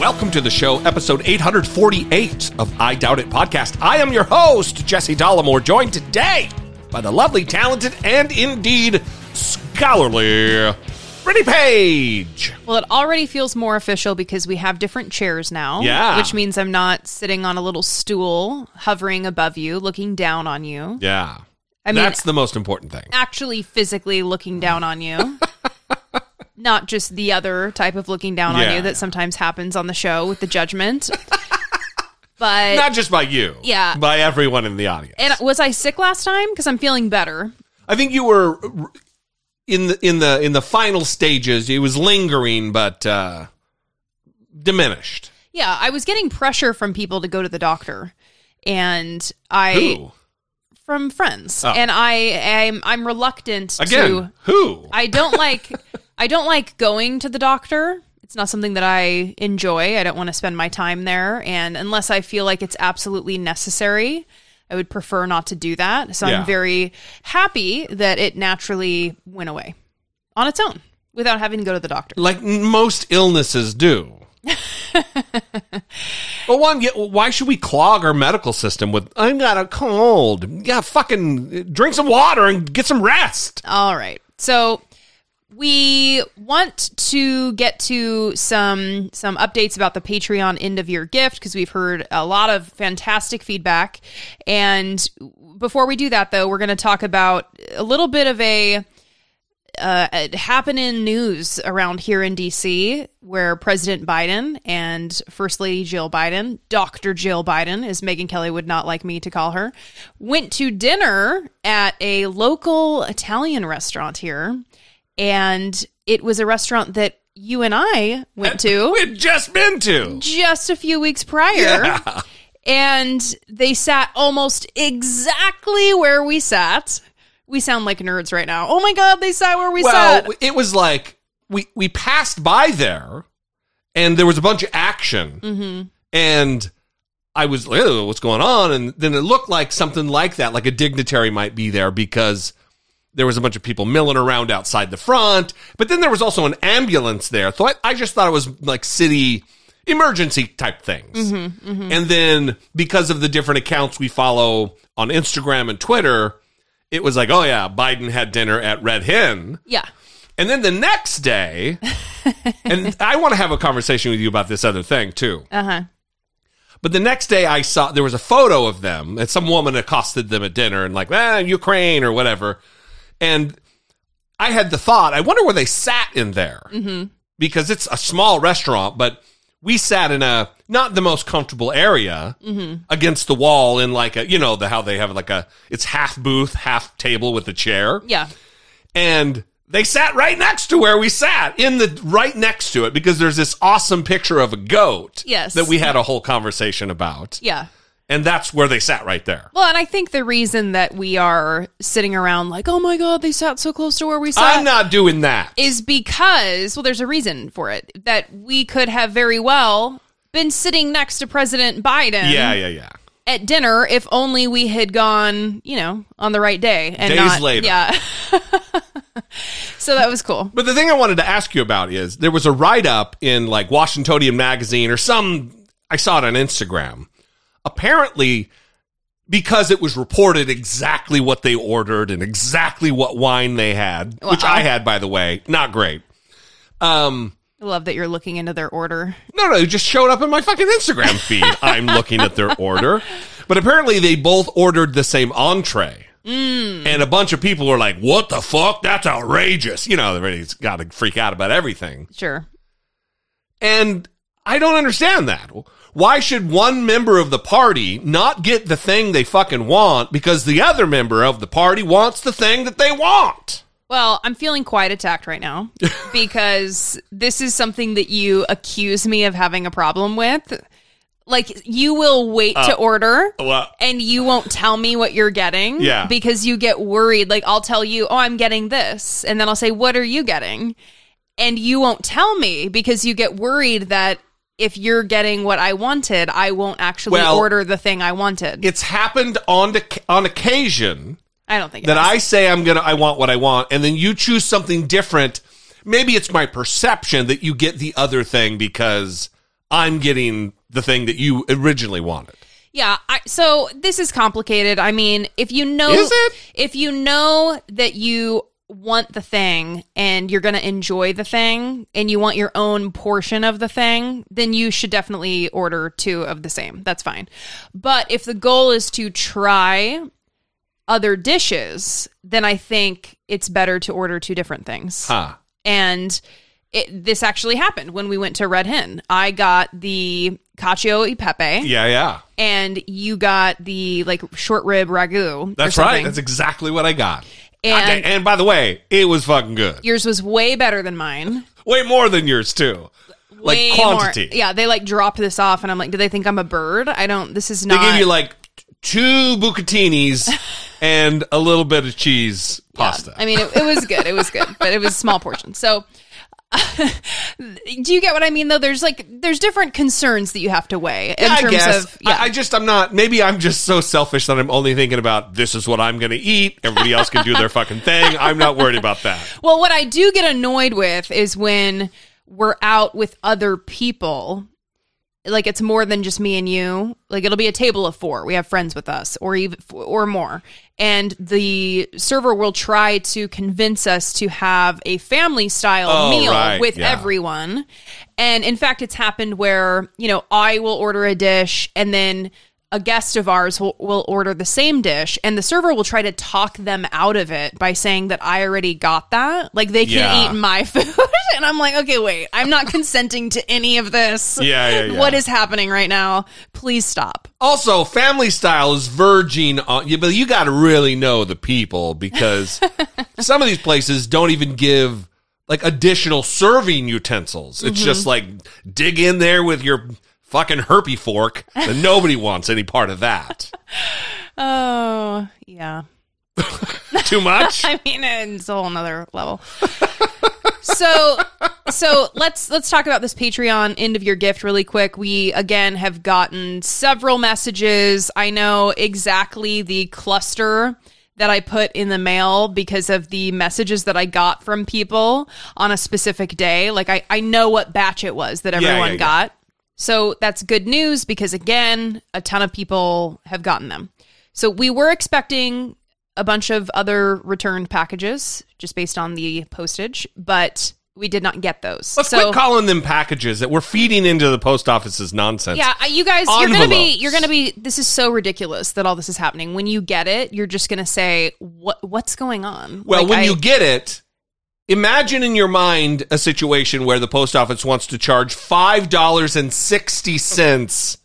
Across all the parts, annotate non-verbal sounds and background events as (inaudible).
Welcome to the show, episode 848 of I Doubt It podcast. I am your host, Jesse Dollemore, joined today by the lovely, talented, and indeed scholarly Brittany Page. Well, it already feels more official because we have different chairs now. Yeah. Which means I'm not sitting on a little stool hovering above you, looking down on you. Yeah. I mean, That's the most important thing. actually physically looking down on you. (laughs) not just the other type of looking down on you that sometimes happens on the show with the judgment. (laughs) but Not just by you. Yeah. By everyone in the audience. and was I sick last time? Because I'm feeling better. I think you were in the in the in the final stages. It was lingering, but uh, diminished. Yeah, I was getting pressure from people to go to the doctor, and I Who from friends, Oh. and I am I'm reluctant again? to. Who? I don't like (laughs) I don't like going to the doctor. It's not something that I enjoy. I don't want to spend my time there, and unless I feel like it's absolutely necessary, I would prefer not to do that. So Yeah. I'm very happy that it naturally went away on its own without having to go to the doctor. like most illnesses do. (laughs) well, one, why should we clog our medical system with "I got a cold"? Yeah, fucking drink some water and get some rest. All right. So we want to get to some some updates about the Patreon end of year gift because we've heard a lot of fantastic feedback. And before we do that, though, we're going to talk about a little bit of a uh, happening news around here in DC where President Biden and First Lady Jill Biden, Dr. Jill Biden, as Megyn Kelly would not like me to call her, went to dinner at a local Italian restaurant here. And it was a restaurant that you and I went to (laughs) We'd just been to. just a few weeks prior. Yeah. And they sat almost exactly where we sat. We sound like nerds right now. Oh my god, they sat where we Well, sat. it was like we we passed by there, and there was a bunch of action, Mm-hmm. and I was like, "Oh, what's going on?" And then it looked like something like that, like a dignitary might be there because there was a bunch of people milling around outside the front. But then there was also an ambulance there, so I, I just thought it was like city emergency type things. Mm-hmm, And then because of the different accounts we follow on Instagram and Twitter. It was like, oh yeah, Biden had dinner at Red Hen. Yeah. And then the next day, (laughs) and I want to have a conversation with you about this other thing too. Uh huh. But the next day, I saw there was a photo of them, and some woman accosted them at dinner and like, ah, Ukraine or whatever. And I had the thought, I wonder where they sat in there mm-hmm. because it's a small restaurant, but we sat in a not the most comfortable area mm-hmm. against the wall in like a you know the how they have like a it's half booth half table with a chair Yeah. and they sat right next to where we sat in the right next to it because there's this awesome picture of a goat Yes. that we had a whole conversation about Yeah. And that's where they sat right there Well, and I think the reason that we are sitting around like, oh my god, they sat so close to where we sat, i'm not doing that is because well, there's a reason for it that we could have very well been sitting next to President Biden. yeah yeah yeah at dinner if only we had gone, you know, on the right day and Days not later. Yeah. (laughs) so that was cool. but the thing i wanted to ask you about is there was a write-up in like washingtonian magazine or some i saw it on instagram apparently because it was reported exactly what they ordered and exactly what wine they had which i had by the way not great um I love that you're looking into their order. No, no, it just showed up in my fucking Instagram feed. (laughs) I'm looking at their order. But apparently they both ordered the same entree. And a bunch of people were like, what the fuck? That's outrageous. You know, everybody's got to freak out about everything. Sure. And I don't understand that. Why should one member of the party not get the thing they fucking want because the other member of the party wants the thing that they want? Well, I'm feeling quite attacked right now (laughs) because this is something that you accuse me of having a problem with. Like you will wait to uh, order Well, and you won't tell me what you're getting Yeah. because you get worried. Like I'll tell you, "Oh, I'm getting this." And then I'll say, "What are you getting?" And you won't tell me because you get worried that if you're getting what I wanted, I won't actually Well, order the thing I wanted. it's happened on on occasion I don't think that. I say I'm gonna I want what I want, and then you choose something different. Maybe it's my perception that you get the other thing because I'm getting the thing that you originally wanted. Yeah, I, so this is complicated. I mean, if you know if you know that you want the thing and you're going to enjoy the thing and you want your own portion of the thing, then you should definitely order two of the same. That's fine. But if the goal is to try other dishes, then I think it's better to order two different things Huh. and it, this actually happened when we went to Red Hen. I got the cacio e pepe, Yeah, yeah. and you got the like short rib ragu. That's right. That's exactly what I got. And- and, by the way, it was fucking good. Yours was way better than mine. Way more than yours too. Like Way quantity. More. Yeah, they like dropped this off, and I'm like, do they think I'm a bird? I don't. This is not. They give you like two bucatinis (laughs) and a little bit of cheese pasta. I mean, it, it was good. It was good, but it was small portion. So, (laughs) do you get what I mean? Though there's like there's different concerns that you have to weigh in Yeah, I terms guess. of yeah. I, I just I'm not. Maybe I'm just so selfish that I'm only thinking about this is what I'm going to eat. Everybody else can do their fucking thing. I'm not worried about that. Well, what I do get annoyed with is when we're out with other people. Like it's more than just me and you. Like it'll be a table of four. We have friends with us, or even or more. And the server will try to convince us to have a family style Oh, meal right, with yeah. everyone. And in fact, it's happened where you know I will order a dish, and then a guest of ours will, will order the same dish and the server will try to talk them out of it by saying that I already got that. Like they can Yeah. eat my (laughs) food. and I'm like, okay, wait, I'm not consenting to any of this. (laughs) Yeah, yeah, yeah. What is happening right now? Please stop. Also, family style is verging on you, but you got to really know the people because (laughs) some of these places don't even give like additional serving utensils. It's mm-hmm. just like dig in there with your fucking herpy fork, and nobody wants any part of that. (laughs) Oh, yeah. (laughs) Too much? (laughs) I mean, it's a whole nother level. so, so let's let's talk about this Patreon end of your gift really quick. We again have gotten several messages. I know exactly the cluster that I put in the mail because of the messages that I got from people on a specific day. Like I, I know what batch it was that yeah, everyone yeah. got. So that's good news because again, a ton of people have gotten them. So we were expecting a bunch of other returned packages just based on the postage, but we did not get those. Let's so quit calling them packages that we're feeding into the post office's nonsense. yeah, you guys, you're gonna be, you're gonna be. This is so ridiculous that all this is happening. When you get it, you're just gonna say, "What, what's going on?" Well, Like, when I- you get it, imagine in your mind a situation where the post office wants to charge five dollars and sixty cents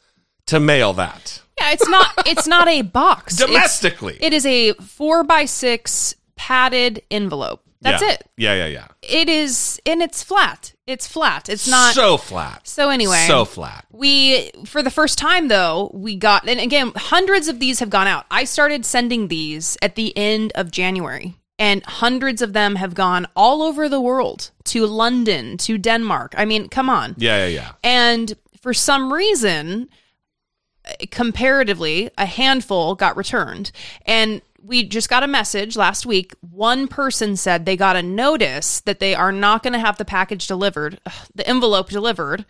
to mail that yeah, it's not, it's not a box. (laughs) It's- domestically. it is a four by six padded envelope. That's Yeah. it. Yeah, yeah, yeah. It is, and it's flat. It's flat. It's not. so flat. So anyway, so flat. We, for the first time though, we got, and again, hundreds of these have gone out. I started sending these at the end of January, and hundreds of them have gone all over the world to London, to Denmark. I mean, come on. Yeah, yeah, yeah. And for some reason, comparatively, a handful got returned. And we just got a message last week. One person said they got a notice that they are not going to have the package delivered, the envelope delivered,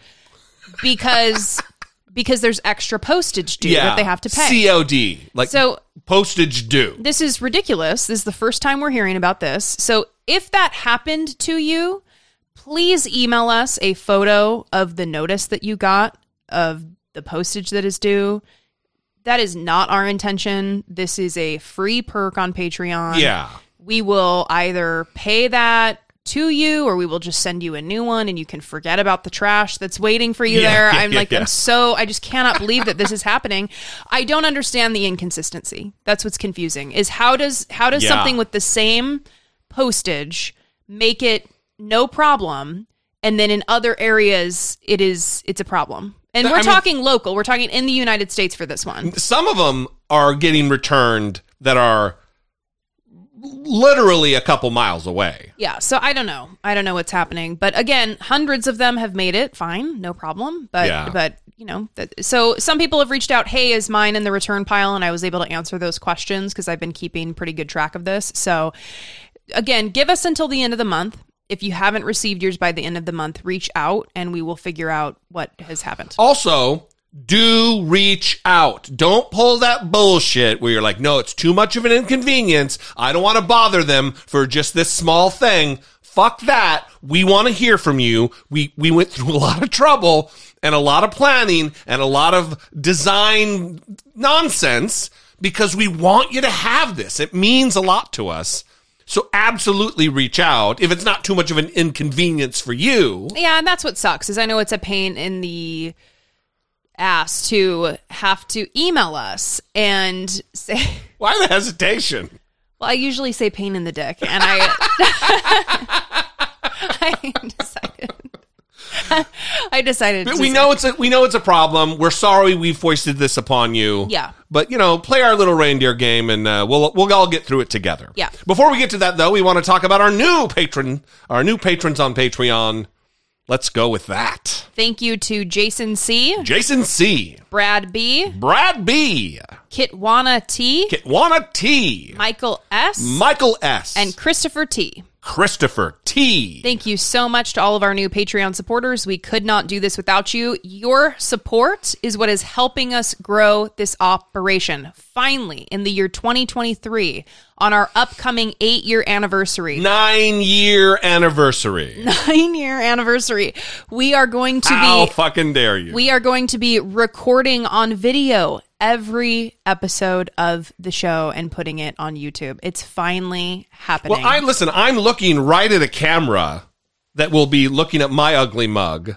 because (laughs) because there's extra postage due Yeah, that they have to pay. COD, like So- postage due. this is ridiculous. This is the first time we're hearing about this. So if that happened to you, please email us a photo of the notice that you got of the postage that is due. That is not our intention. This is a free perk on Patreon. Yeah. We will either pay that to you or we will just send you a new one and you can forget about the trash that's waiting for you Yeah, there. yeah, I'm yeah, like. I'm so, I just cannot believe that this is happening. I don't understand the inconsistency. That's what's confusing is how does, how does something with the same postage make it no problem and then in other areas it is it's a problem. And I we're mean- talking local. We're talking in the United States for this one. Some of them are getting returned that are literally a couple miles away. Yeah, so I don't know. I don't know what's happening, but again, hundreds of them have made it. Fine, no problem. But Yeah. but you know, that, so some people have reached out. Hey, is mine in the return pile? And I was able to answer those questions because I've been keeping pretty good track of this. So again, give us until the end of the month. If you haven't received yours by the end of the month, reach out and we will figure out what has happened. Also, do reach out. Don't pull that bullshit where you're like, no, it's too much of an inconvenience. I don't want to bother them for just this small thing. Fuck that. We want to hear from you. We, we went through a lot of trouble and a lot of planning and a lot of design nonsense because we want you to have this. It means a lot to us. So absolutely reach out if it's not too much of an inconvenience for you. Yeah, and that's what sucks is I know it's a pain in the ass to have to email us and say (laughs) Why the hesitation? Well, I usually say pain in the dick, and I, (laughs) I decided, I decided. We say- know it's a we know it's a problem. We're sorry we foisted this upon you. Yeah. But you know, play our little reindeer game, and uh, we'll we'll all get through it together. Yeah. Before we get to that, though, we want to talk about our new patron, our new patrons on Patreon. Let's go with that. Thank you to Jason C, Jason C, Brad B, Brad B, Kitwana T, Kitwana T, Michael S, Michael S, and Christopher T. Christopher T. Thank you so much to all of our new Patreon supporters. We could not do this without you. Your support is what is helping us grow this operation. Finally, in the year 2023, on our upcoming eight year anniversary, Nine year anniversary. (laughs) nine year anniversary, we are going to How be fucking dare you? we are going to be recording on video every episode of the show and putting it on YouTube. It's finally happening. Well, I listen. I'm looking right at a camera that will be looking at my ugly mug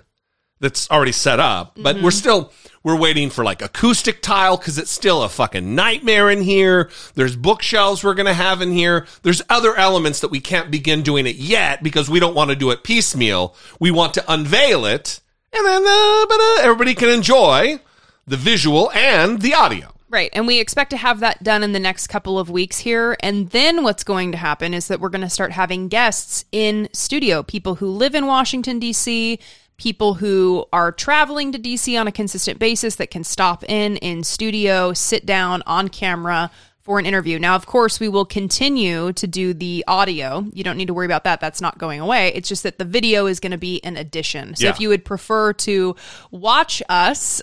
that's already set up, but Mm-hmm. we're still we're waiting for like acoustic tile because it's still a fucking nightmare in here. There's bookshelves we're gonna have in here. There's other elements that we can't begin doing it yet because we don't want to do it piecemeal. We want to unveil it, and then uh, uh, everybody can enjoy the visual and the audio. Right. And we expect to have that done in the next couple of weeks here. And then what's going to happen is that we're going to start having guests in studio, people who live in Washington, D.C., people who are traveling to D.C. on a consistent basis that can stop in in studio, sit down on camera for an interview. Now, of course, we will continue to do the audio. You don't need to worry about that. That's not going away. It's just that the video is going to be an addition. So Yeah. if you would prefer to watch us,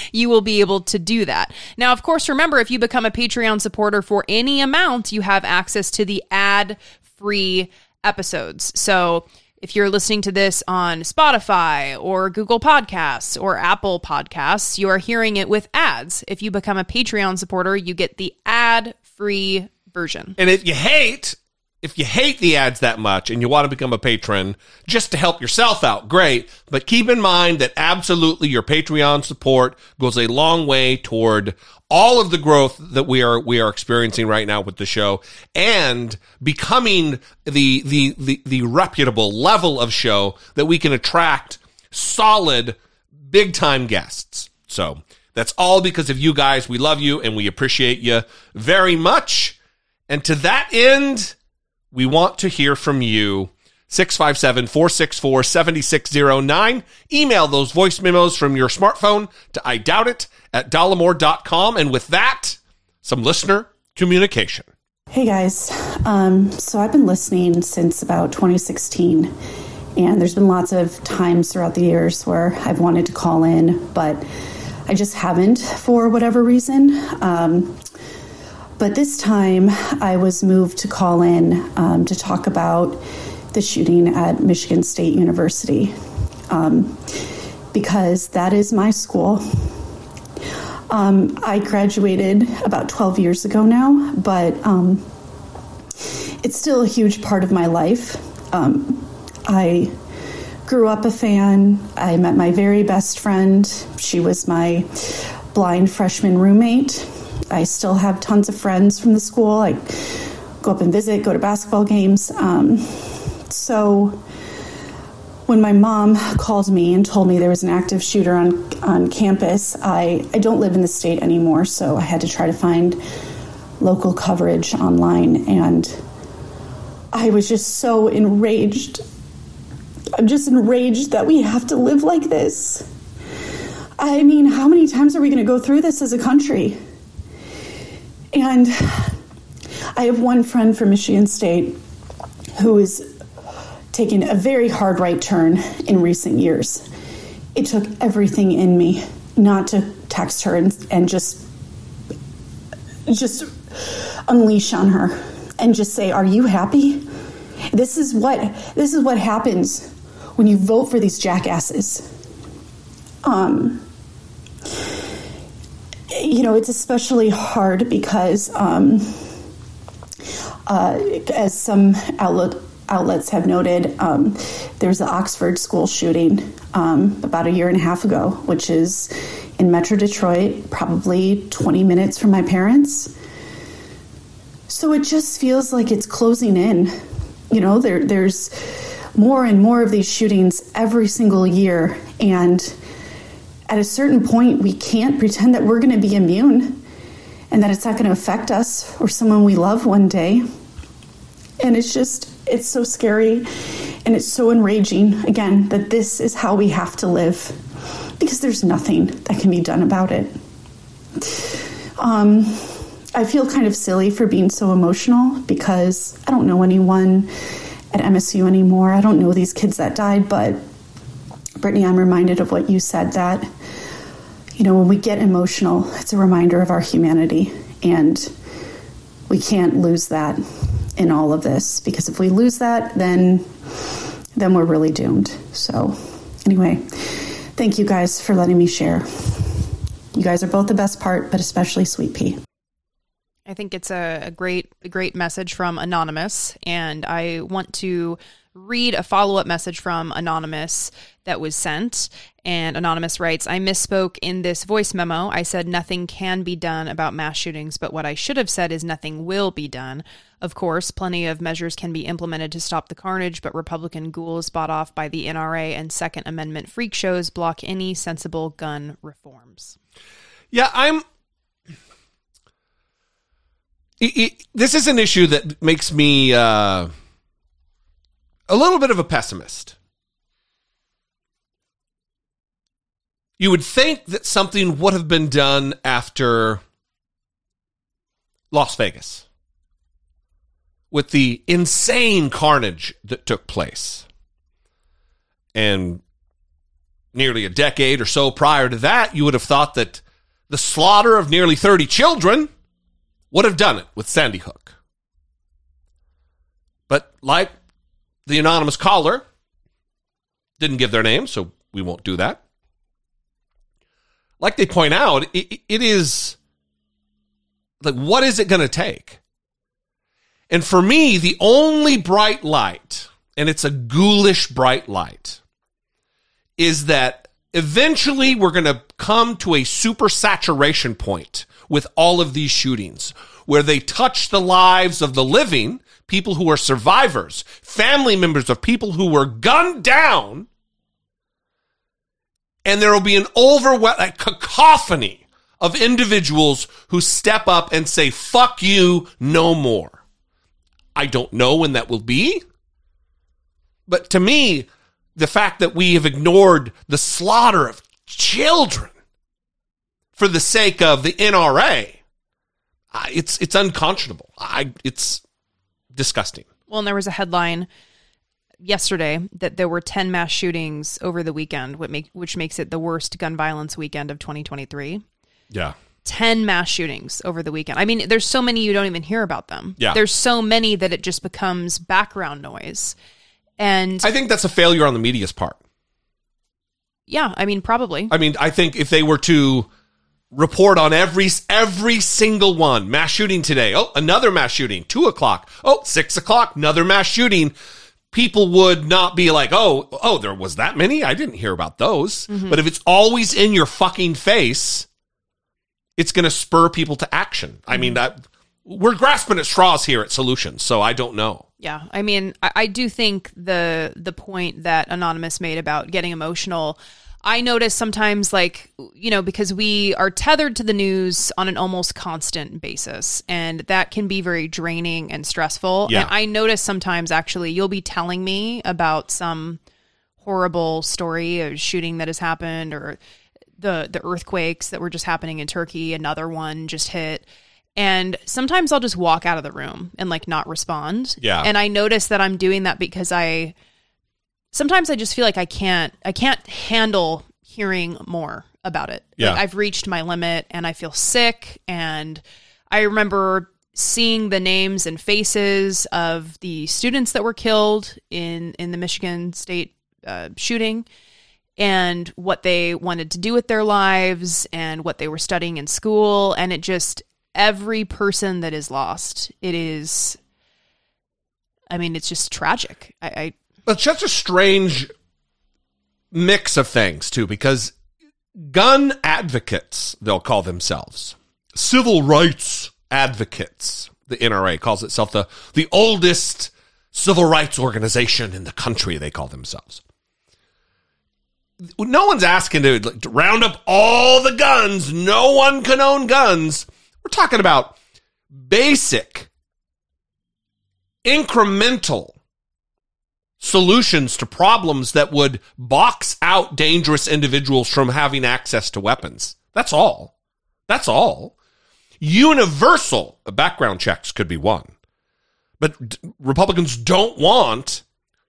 (laughs) you will be able to do that. Now, of course, remember if you become a Patreon supporter for any amount, you have access to the ad free episodes. So if you're listening to this on Spotify or Google Podcasts or Apple Podcasts, you are hearing it with ads. If you become a Patreon supporter, you get the ad free version. And if you hate, if you hate the ads that much and you want to become a patron just to help yourself out, great. But keep in mind that absolutely your Patreon support goes a long way toward all of the growth that we are we are experiencing right now with the show and becoming the the the, the reputable level of show that we can attract solid big time guests. So that's all because of you guys. We love you and we appreciate you very much. And to that end, we want to hear from you. 657 464 7609. Email those voice memos from your smartphone to I doubt it at dollemore.com. And with that, some listener communication. Hey guys, um, so I've been listening since about 2016, and there's been lots of times throughout the years where I've wanted to call in, but I just haven't for whatever reason. Um, but this time I was moved to call in um, to talk about the shooting at Michigan State University um, because that is my school. Um, I graduated about 12 years ago now, but um, it's still a huge part of my life. Um, I grew up a fan. I met my very best friend. She was my blind freshman roommate. I still have tons of friends from the school. I go up and visit, go to basketball games. Um, so when my mom called me and told me there was an active shooter on on campus, I, I don't live in the state anymore, so I had to try to find local coverage online and I was just so enraged. I'm just enraged that we have to live like this. I mean, how many times are we going to go through this as a country? And I have one friend from Michigan State who is taking a very hard right turn in recent years. It took everything in me not to text her and, and just just unleash on her and just say, "Are you happy?" This is what this is what happens when you vote for these jackasses. Um, you know, it's especially hard because, um, uh, as some outlet, outlets have noted, um, there's the Oxford school shooting um, about a year and a half ago, which is in Metro Detroit, probably 20 minutes from my parents. So it just feels like it's closing in. You know, there, there's more and more of these shootings every single year, and at a certain point, we can't pretend that we're going to be immune and that it's not going to affect us or someone we love one day. And it's just, it's so scary and it's so enraging, again, that this is how we have to live because there's nothing that can be done about it. Um, I feel kind of silly for being so emotional because I don't know anyone at MSU anymore. I don't know these kids that died, but Brittany, I'm reminded of what you said that, you know, when we get emotional, it's a reminder of our humanity. And we can't lose that in all of this because if we lose that, then then we're really doomed. So, anyway, thank you guys for letting me share. You guys are both the best part, but especially Sweet Pea. I think it's a, a great, a great message from Anonymous, and I want to read a follow up message from Anonymous that was sent. And Anonymous writes I misspoke in this voice memo. I said nothing can be done about mass shootings, but what I should have said is nothing will be done. Of course, plenty of measures can be implemented to stop the carnage, but Republican ghouls bought off by the NRA and Second Amendment freak shows block any sensible gun reforms. Yeah, I'm. It, it, this is an issue that makes me uh, a little bit of a pessimist. You would think that something would have been done after Las Vegas with the insane carnage that took place. And nearly a decade or so prior to that, you would have thought that the slaughter of nearly 30 children would have done it with Sandy Hook. But like the anonymous caller, didn't give their name, so we won't do that. Like they point out, it, it is like, what is it going to take? And for me, the only bright light, and it's a ghoulish bright light, is that eventually we're going to come to a super saturation point with all of these shootings where they touch the lives of the living, people who are survivors, family members of people who were gunned down. And there will be an overwhelming cacophony of individuals who step up and say, fuck you, no more. I don't know when that will be. But to me, the fact that we have ignored the slaughter of children for the sake of the NRA, it's it's unconscionable. I it's disgusting. Well, and there was a headline yesterday that there were 10 mass shootings over the weekend, which, make, which makes it the worst gun violence weekend of 2023. Yeah. 10 mass shootings over the weekend. I mean, there's so many you don't even hear about them. Yeah. There's so many that it just becomes background noise. And I think that's a failure on the media's part. yeah, I mean, probably. I mean, I think if they were to report on every every single one, mass shooting today, oh, another mass shooting, two o'clock, oh, six o'clock, another mass shooting, people would not be like, oh, oh, there was that many? I didn't hear about those. Mm-hmm. But if it's always in your fucking face, it's going to spur people to action. I mean, mm-hmm. that we're grasping at straws here at Solutions, so I don't know. Yeah, I mean, I, I do think the the point that Anonymous made about getting emotional. I notice sometimes, like you know, because we are tethered to the news on an almost constant basis, and that can be very draining and stressful. Yeah. And I notice sometimes, actually, you'll be telling me about some horrible story, of shooting that has happened, or the the earthquakes that were just happening in Turkey. Another one just hit. And sometimes I'll just walk out of the room and like not respond. Yeah. And I notice that I'm doing that because I sometimes I just feel like I can't I can't handle hearing more about it. Yeah. Like I've reached my limit and I feel sick and I remember seeing the names and faces of the students that were killed in in the Michigan State uh, shooting and what they wanted to do with their lives and what they were studying in school and it just every person that is lost it is i mean it's just tragic i, I It's such a strange mix of things too, because gun advocates, they'll call themselves civil rights advocates. The NRA calls itself the the oldest civil rights organization in the country. They call themselves. No one's asking to, like, to round up all the guns. No one can own guns. We're talking about basic, incremental solutions to problems that would box out dangerous individuals from having access to weapons. That's all. That's all. Universal background checks could be one. But Republicans don't want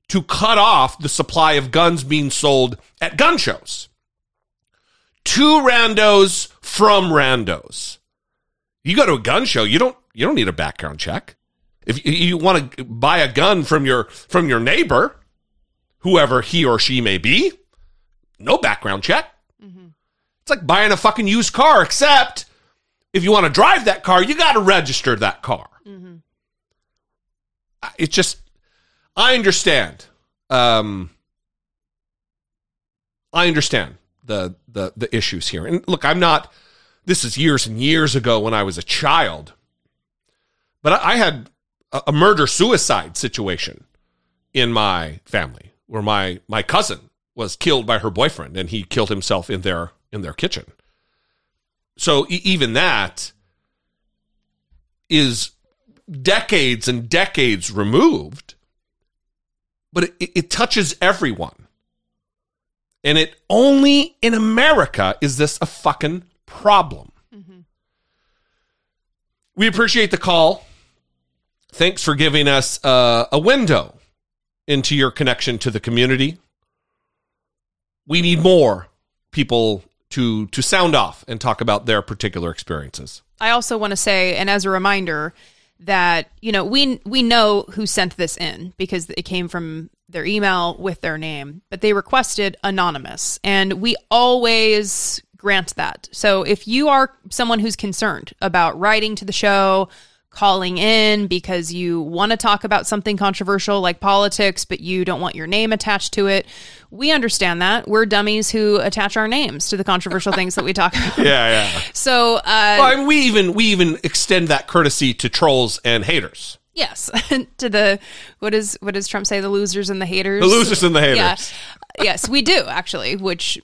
to cut off the supply of guns being sold at gun shows. Two randos from randos. You go to a gun show, you don't you don't need a background check. If you- want to buy a gun from your from your neighbor, whoever he or she may be, no background check. It's like buying a fucking used car, except if you want to drive that car, you got to register that car. It's just, I understand. Um, I understand the the the issues here, and look, I'm not. This is years and years ago when I was a child, but I, I had a, murder suicide situation in my family where my my cousin was killed by her boyfriend and he killed himself in their in their kitchen. So e- even that is decades and decades removed, but it, it touches everyone. And it only in America is this a fucking problem. Mm-hmm. We appreciate the call. Thanks for giving us uh, a window into your connection to the community. We need more people to to sound off and talk about their particular experiences. I also want to say, and as a reminder, that you know we we know who sent this in because it came from their email with their name, but they requested anonymous, and we always grant that. So if you are someone who's concerned about writing to the show, calling in because you want to talk about something controversial like politics, but you don't want your name attached to it, we understand that. We're dummies who attach our names to the controversial things that we talk about. (laughs) Yeah, yeah. So, uh, Well, I mean, we even we even extend that courtesy to trolls and haters. Yes, (laughs) to the what is what does Trump say? The losers and the haters. The losers and the haters. Yeah. yes, we do actually, which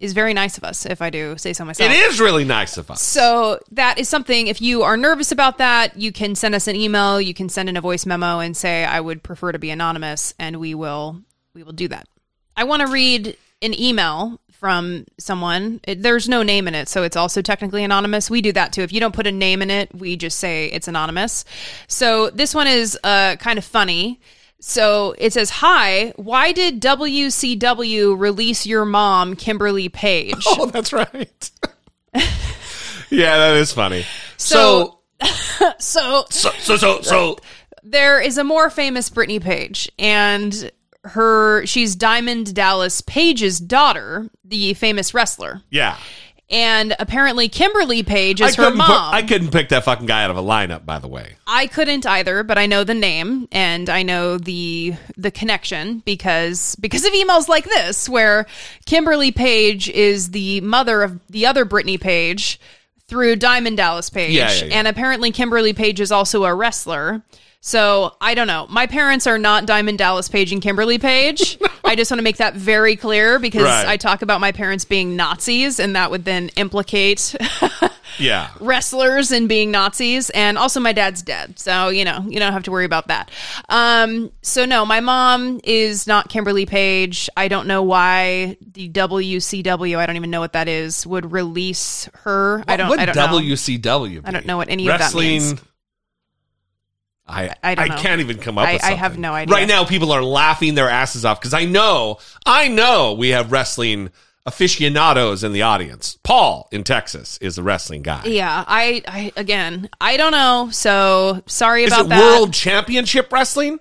is very nice of us, if I do say so myself. It is really nice of us. So that is something. If you are nervous about that, you can send us an email. You can send in a voice memo and say, "I would prefer to be anonymous," and we will we will do that. I want to read an email from someone. It, there's no name in it, so it's also technically anonymous. We do that too. If you don't put a name in it, we just say it's anonymous. So this one is uh, kind of funny. So it says, "Hi, why did WCW release your mom, Kimberly Page?" (laughs) Oh, that's right. (laughs) yeah, that is funny. So- So, (laughs) So so, so, so, so, there is a more famous Brittany Page, and her she's Diamond Dallas Page's daughter, the famous wrestler. yeah. And apparently Kimberly Page is her couldn't mom. I couldn't pick that fucking guy out of a lineup, by the way. I couldn't either, but I know the name and I know the the connection because because of emails like this where Kimberly Page is the mother of the other Brittany Page through Diamond Dallas Page. Yeah, yeah, yeah. And apparently Kimberly Page is also a wrestler. So I don't know. My parents are not Diamond Dallas Page and Kimberly Page. (laughs) I just want to make that very clear because Right. I talk about my parents being Nazis, and that would then implicate (laughs) Yeah. wrestlers and being Nazis. And also, my dad's dead. So, you know, you don't have to worry about that. Um, so, no, my mom is not Kimberly Page. I don't know why the WCW, I don't even know what that is, would release her. I don't, what I don't know. WCW? I don't know what any of that means. I, I don't know. can't even come up I- with I have no idea. Right now, people are laughing their asses off because I know, I know we have wrestling aficionados in the audience. Paul in Texas is a wrestling guy. Yeah, I, I, again, I don't know. So, sorry is about it that. World Championship Wrestling?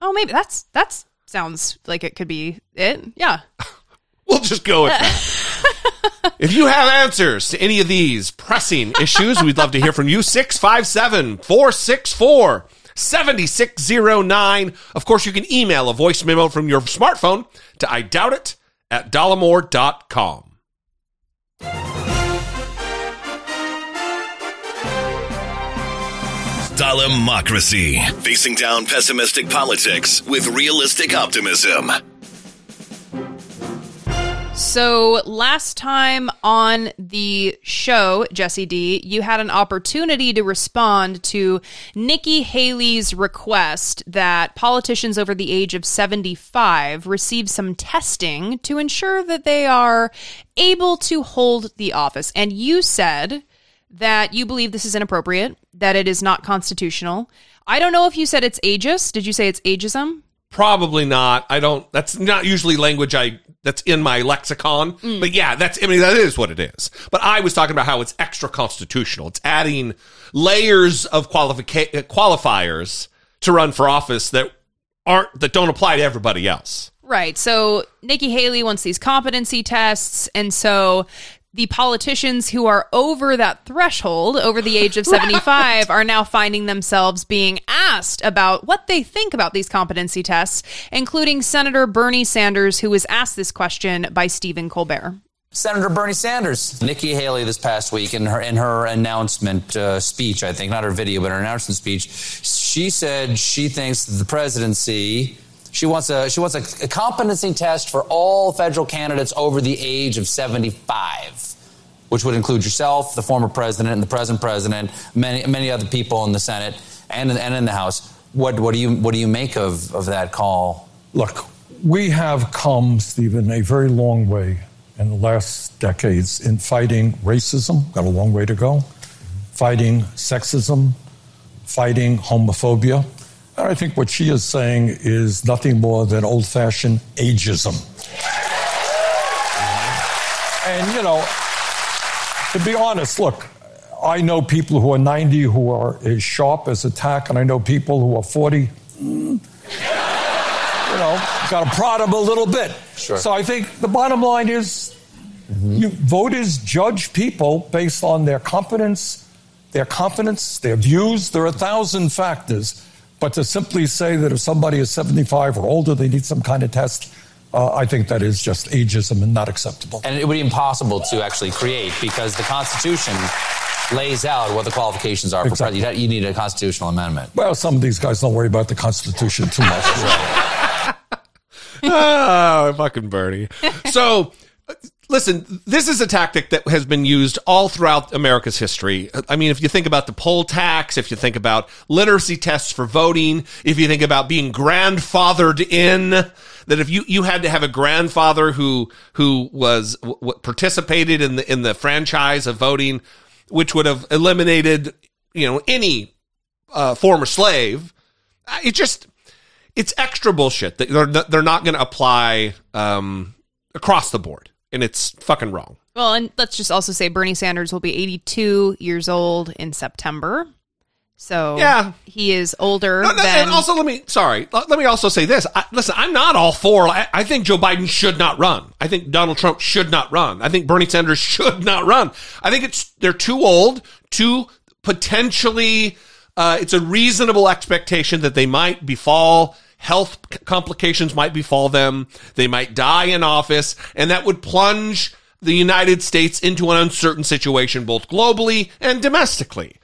oh, maybe that's, that's, sounds like it could be it. Yeah. (laughs) (laughs) We'll just go with that. (laughs) if you have answers to any of these pressing issues, we'd love to hear from you. 657 464 7609. Of course, you can email a voice memo from your smartphone to I doubt it at dollemore.com. Dollemocracy. Facing down pessimistic politics with realistic optimism. So last time on the show, Jesse D, you had an opportunity to respond to Nikki Haley's request that politicians over the age of 75 receive some testing to ensure that they are able to hold the office. And you said that you believe this is inappropriate, that it is not constitutional. I don't know if you said it's ageist. Did you say it's ageism? Probably not. I don't, that's not usually language I, that's in my lexicon. Mm. But yeah, that's, I mean, that is what it is. But I was talking about how it's extra constitutional. It's adding layers of qualifica- qualifiers to run for office that aren't, that don't apply to everybody else. Right. So Nikki Haley wants these competency tests. And so the politicians who are over that threshold, over the age of 75, (laughs) are now finding themselves being asked about what they think about these competency tests, including Senator Bernie Sanders, who was asked this question by Stephen Colbert. Senator Bernie Sanders. Nikki Haley this past week in her in her announcement uh, speech, I think not her video, but her announcement speech, she said she thinks the presidency. She wants a she wants a, a competency test for all federal candidates over the age of 75, which would include yourself, the former president, and the present president, many many other people in the Senate and in, and in the House. What what do you what do you make of of that call? Look, we have come, Stephen, a very long way in the last decades in fighting racism, got a long way to go, fighting sexism, fighting homophobia. I think what she is saying is nothing more than old fashioned ageism. And, you know, to be honest, look, I know people who are 90 who are as sharp as a tack, and I know people who are 40 hmm. you know, got to prod them a little bit. Sure. So I think the bottom line is mm-hmm. you, voters judge people based on their competence, their confidence, their views. There are a thousand factors. But to simply say that if somebody is 75 or older, they need some kind of test, uh, I think that is just ageism and not acceptable. And it would be impossible to actually create because the Constitution lays out what the qualifications are for Exactly. president. You need a constitutional amendment. Well, some of these guys don't worry about the Constitution too much. (laughs) oh, (laughs) fucking Bernie. So, listen, this is a tactic that has been used all throughout America's history. I mean, if you think about the poll tax, if you think about literacy tests for voting, if you think about being grandfathered in, that if you, you had to have a grandfather who who was w- participated in the in the franchise of voting, which would have eliminated you know any uh, former slave. It just it's extra bullshit that they're they're not going to apply um, across the board, and it's fucking wrong. Well, and let's just also say Bernie Sanders will be 82 years old in September. So Yeah. he is older No, no, than and also, let me sorry. Let, let me also say this. I, listen, I'm not all for. I, I think Joe Biden should not run. I think Donald Trump should not run. I think Bernie Sanders (laughs) should not run. I think it's they're too old, too potentially. Uh, it's a reasonable expectation that they might befall health complications might befall them. They might die in office, and that would plunge the United States into an uncertain situation, both globally and domestically.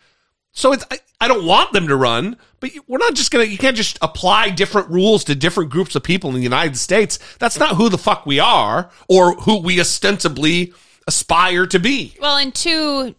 So it's, I, I don't want them to run, but we're not just gonna, you can't just apply different rules to different groups of people in the United States. That's not who the fuck we are or who we ostensibly aspire to be. Well, and to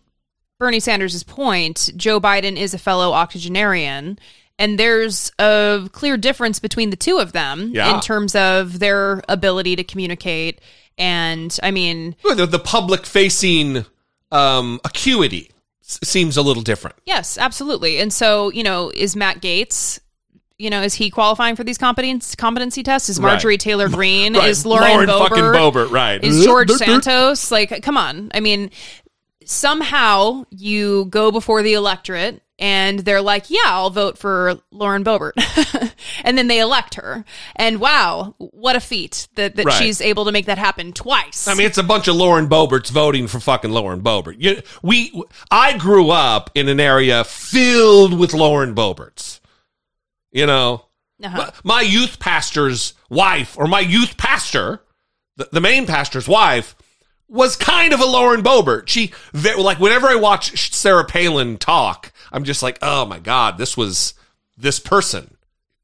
Bernie Sanders' point, Joe Biden is a fellow octogenarian. And there's a clear difference between the two of them Yeah. in terms of their ability to communicate. And I mean, The, the public facing um, acuity s- seems a little different. yes, absolutely. And so, you know, is Matt Gaetz, you know, is he qualifying for these competency competency tests? Is Marjorie Right. Taylor (laughs) Greene? Right. Is Lauren, Lauren Boebert? fucking Boebert, right. Is George Santos? Like, come on. I mean, somehow you go before the electorate and they're like, yeah, I'll vote for Lauren Boebert. (laughs) and then they elect her. And wow, what a feat that, that Right. she's able to make that happen twice. I mean, it's a bunch of Lauren Boeberts voting for fucking Lauren Boebert. You, we, I grew up in an area filled with Lauren Boeberts. You know, Uh-huh. my, my youth pastor's wife, or my youth pastor, the, the main pastor's wife, was kind of a Lauren Boebert. She, like, whenever I watch Sarah Palin talk, I'm just like, oh my god, this was this person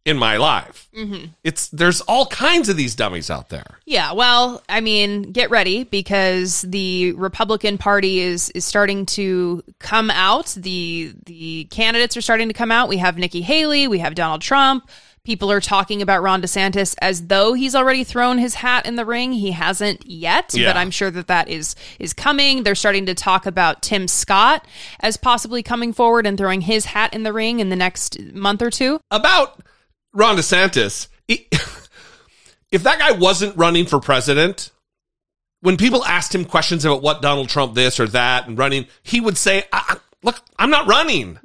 in my life. Mm-hmm. It's there's all kinds of these dummies out there. Yeah, well, I mean, get ready because the Republican Party is is starting to come out. The the candidates are starting to come out. We have Nikki Haley, we have Donald Trump. People are talking about Ron DeSantis as though he's already thrown his hat in the ring. He hasn't yet, Yeah. but I'm sure that that is is coming. They're starting to talk about Tim Scott as possibly coming forward and throwing his hat in the ring in the next month or two. about Ron DeSantis, he- (laughs) if that guy wasn't running for president, when people asked him questions about what Donald Trump this or that and running, he would say, I, "Look, I'm not running.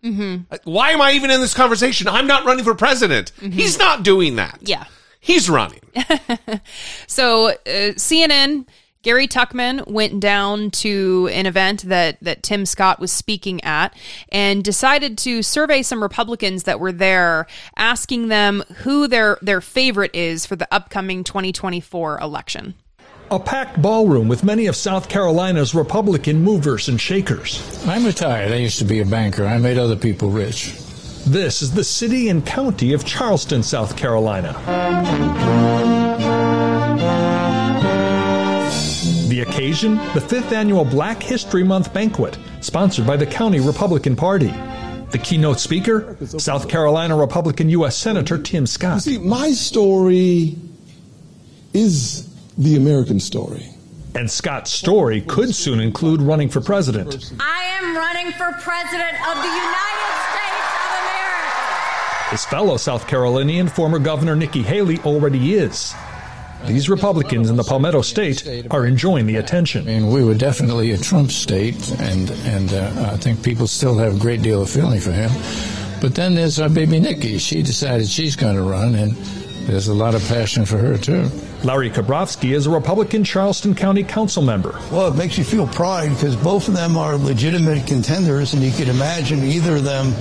Like, Why am I even in this conversation? I'm not running for president. Mm-hmm. He's not doing that. Yeah. he's running. (laughs) So uh, CNN, Gary Tuchman went down to an event that that Tim Scott was speaking at and decided to survey some Republicans that were there, asking them who their their favorite is for the upcoming 2024 election. A packed ballroom with many of South Carolina's Republican movers and shakers. I'm retired. I used to be a banker. I made other people rich. This is the city and county of Charleston, South Carolina. The occasion, the fifth annual Black History Month banquet, sponsored by the County Republican Party. The keynote speaker, South Carolina Republican U.S. Senator Tim Scott. See, my story is the American story. And Scott's story could soon include running for president. I am running for president of the United States of America. His fellow South Carolinian, former Governor Nikki Haley, already is. These Republicans in the Palmetto State are enjoying the attention. I mean, we were definitely a Trump state, and and uh, I think people still have a great deal of feeling for him. But then there's our baby Nikki. She decided she's going to run, and there's a lot of passion for her too. Larry Kobrovsky is a Republican Charleston County Council member. Well, it makes you feel pride because both of them are legitimate contenders, and you could imagine either of them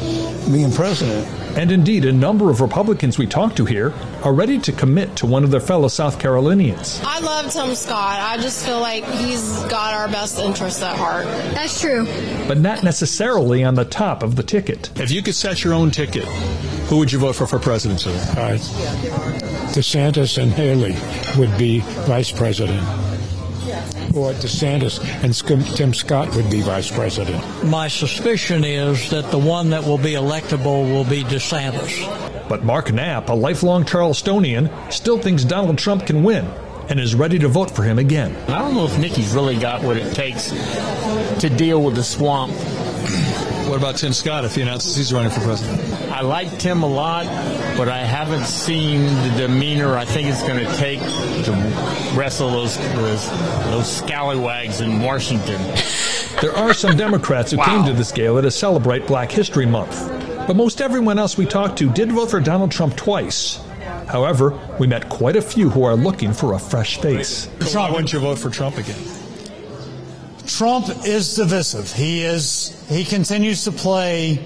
being president. And indeed, a number of Republicans we talked to here are ready to commit to one of their fellow South Carolinians. I love Tim Scott. I just feel like he's got our best interests at heart. That's true. But not necessarily on the top of the ticket. If you could set your own ticket, who would you vote for for president, sir? Uh, DeSantis and Haley would be vice president. Or DeSantis and Tim Scott would be vice president. My suspicion is that the one that will be electable will be DeSantis. But Mark Knapp, a lifelong Charlestonian, still thinks Donald Trump can win and is ready to vote for him again. I don't know if Nikki's really got what it takes to deal with the swamp. What about Tim Scott if he announces he's running for president? I like Tim a lot, but I haven't seen the demeanor I think it's going to take to wrestle those, those those scallywags in Washington. (laughs) There are some Democrats who came to this gala to celebrate Black History Month. But most everyone else we talked to did vote for Donald Trump twice. However, we met quite a few who are looking for a fresh face. So why wouldn't you vote for Trump again? Trump is divisive. He is he continues to play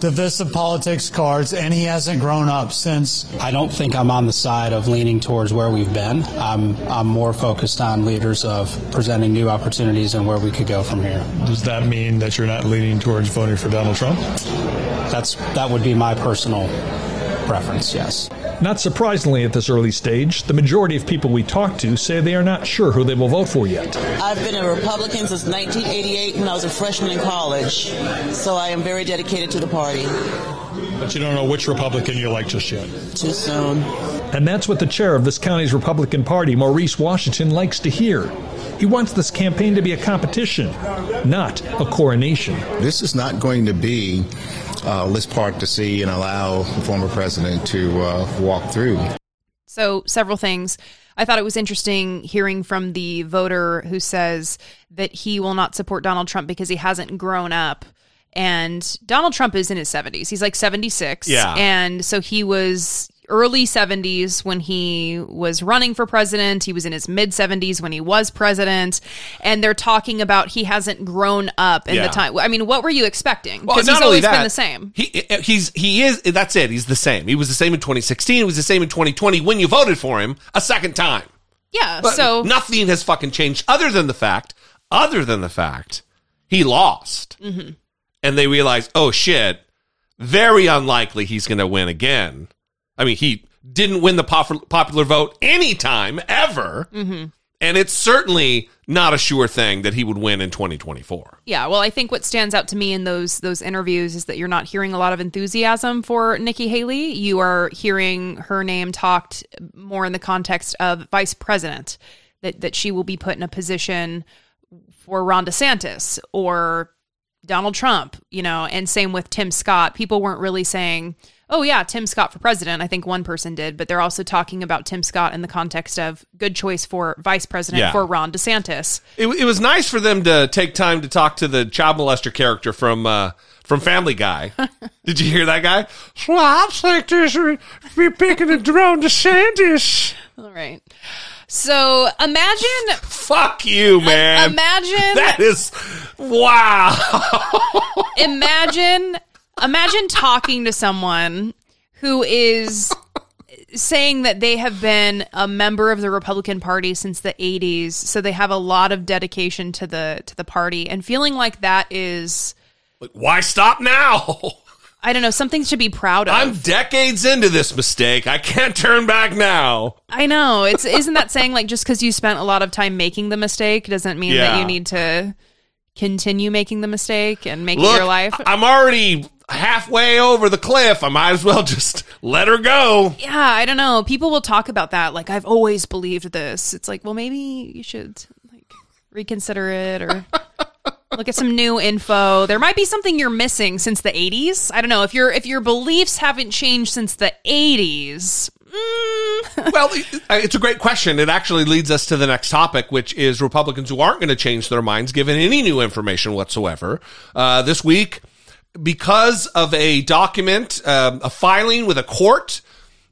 divisive politics cards, and he hasn't grown up since. I don't think I'm on the side of leaning towards where we've been. I'm, I'm more focused on leaders of presenting new opportunities and where we could go from here. Does that mean that you're not leaning towards voting for Donald Trump? That's that would be my personal preference. Yes. Not surprisingly, at this early stage, the majority of people we talk to say they are not sure who they will vote for yet. I've been a Republican since 1988 when I was a freshman in college, so I am very dedicated to the party. But you don't know which Republican you like just yet. Too soon. And that's what the chair of this county's Republican Party, Maurice Washington, likes to hear. He wants this campaign to be a competition, not a coronation. This is not going to be uh, let's park the sea and allow the former president to uh, walk through. So, several things. I thought it was interesting hearing from the voter who says that he will not support Donald Trump because he hasn't grown up. And Donald Trump is in his 70s. He's like 76. Yeah. And so he was early 70s when he was running for president. He was in his mid 70s when he was president. And they're talking about he hasn't grown up in Yeah. the time. I mean, what were you expecting? Well, Because not he's only always that, been the same. He he's he is that's it. He's the same. He was the same in 2016. He was the same in 2020 when you voted for him a second time. Yeah. But so nothing has fucking changed other than the fact, other than the fact he lost. Mhm. And they realized, oh shit, very unlikely he's going to win again. I mean, he didn't win the pop- popular vote anytime ever. Mhm. And it's certainly not a sure thing that he would win in 2024. Yeah, well, I think what stands out to me in those those interviews is that you're not hearing a lot of enthusiasm for Nikki Haley. You are hearing her name talked more in the context of vice president, that that she will be put in a position for Ron DeSantis or Donald Trump, you know, and same with Tim Scott. People weren't really saying, "Oh yeah, Tim Scott for president." I think one person did, but they're also talking about Tim Scott in the context of good choice for vice president Yeah. for Ron DeSantis. It, it was nice for them to take time to talk to the child molester character from uh, from Family Guy. (laughs) Did you hear that guy? Well, think this picking a drone Sanders. All right. So imagine. Fuck you, man. imagine. That is wow. (laughs) imagine. Imagine talking to someone who is saying that they have been a member of the Republican Party since the 80s, so they have a lot of dedication to the to the party, and feeling like that is Why stop now? I don't know something to be proud of. I'm decades into this mistake. I can't turn back now. I know. It's isn't that saying like just because you spent a lot of time making the mistake doesn't mean that you need to continue making the mistake and make Look, your life. I'm already halfway over the cliff. I might as well (laughs) just let her go. yeah, I don't know. People will talk about that like I've always believed this. It's like, well, maybe you should like reconsider it or (laughs) look at some new info. There might be something you're missing since the 80s. I don't know if your if your beliefs haven't changed since the 80s. well, (laughs) it's a great question. It actually leads us to the next topic, which is Republicans who aren't going to change their minds given any new information whatsoever. Uh, this week, because of a document, um, a filing with a court,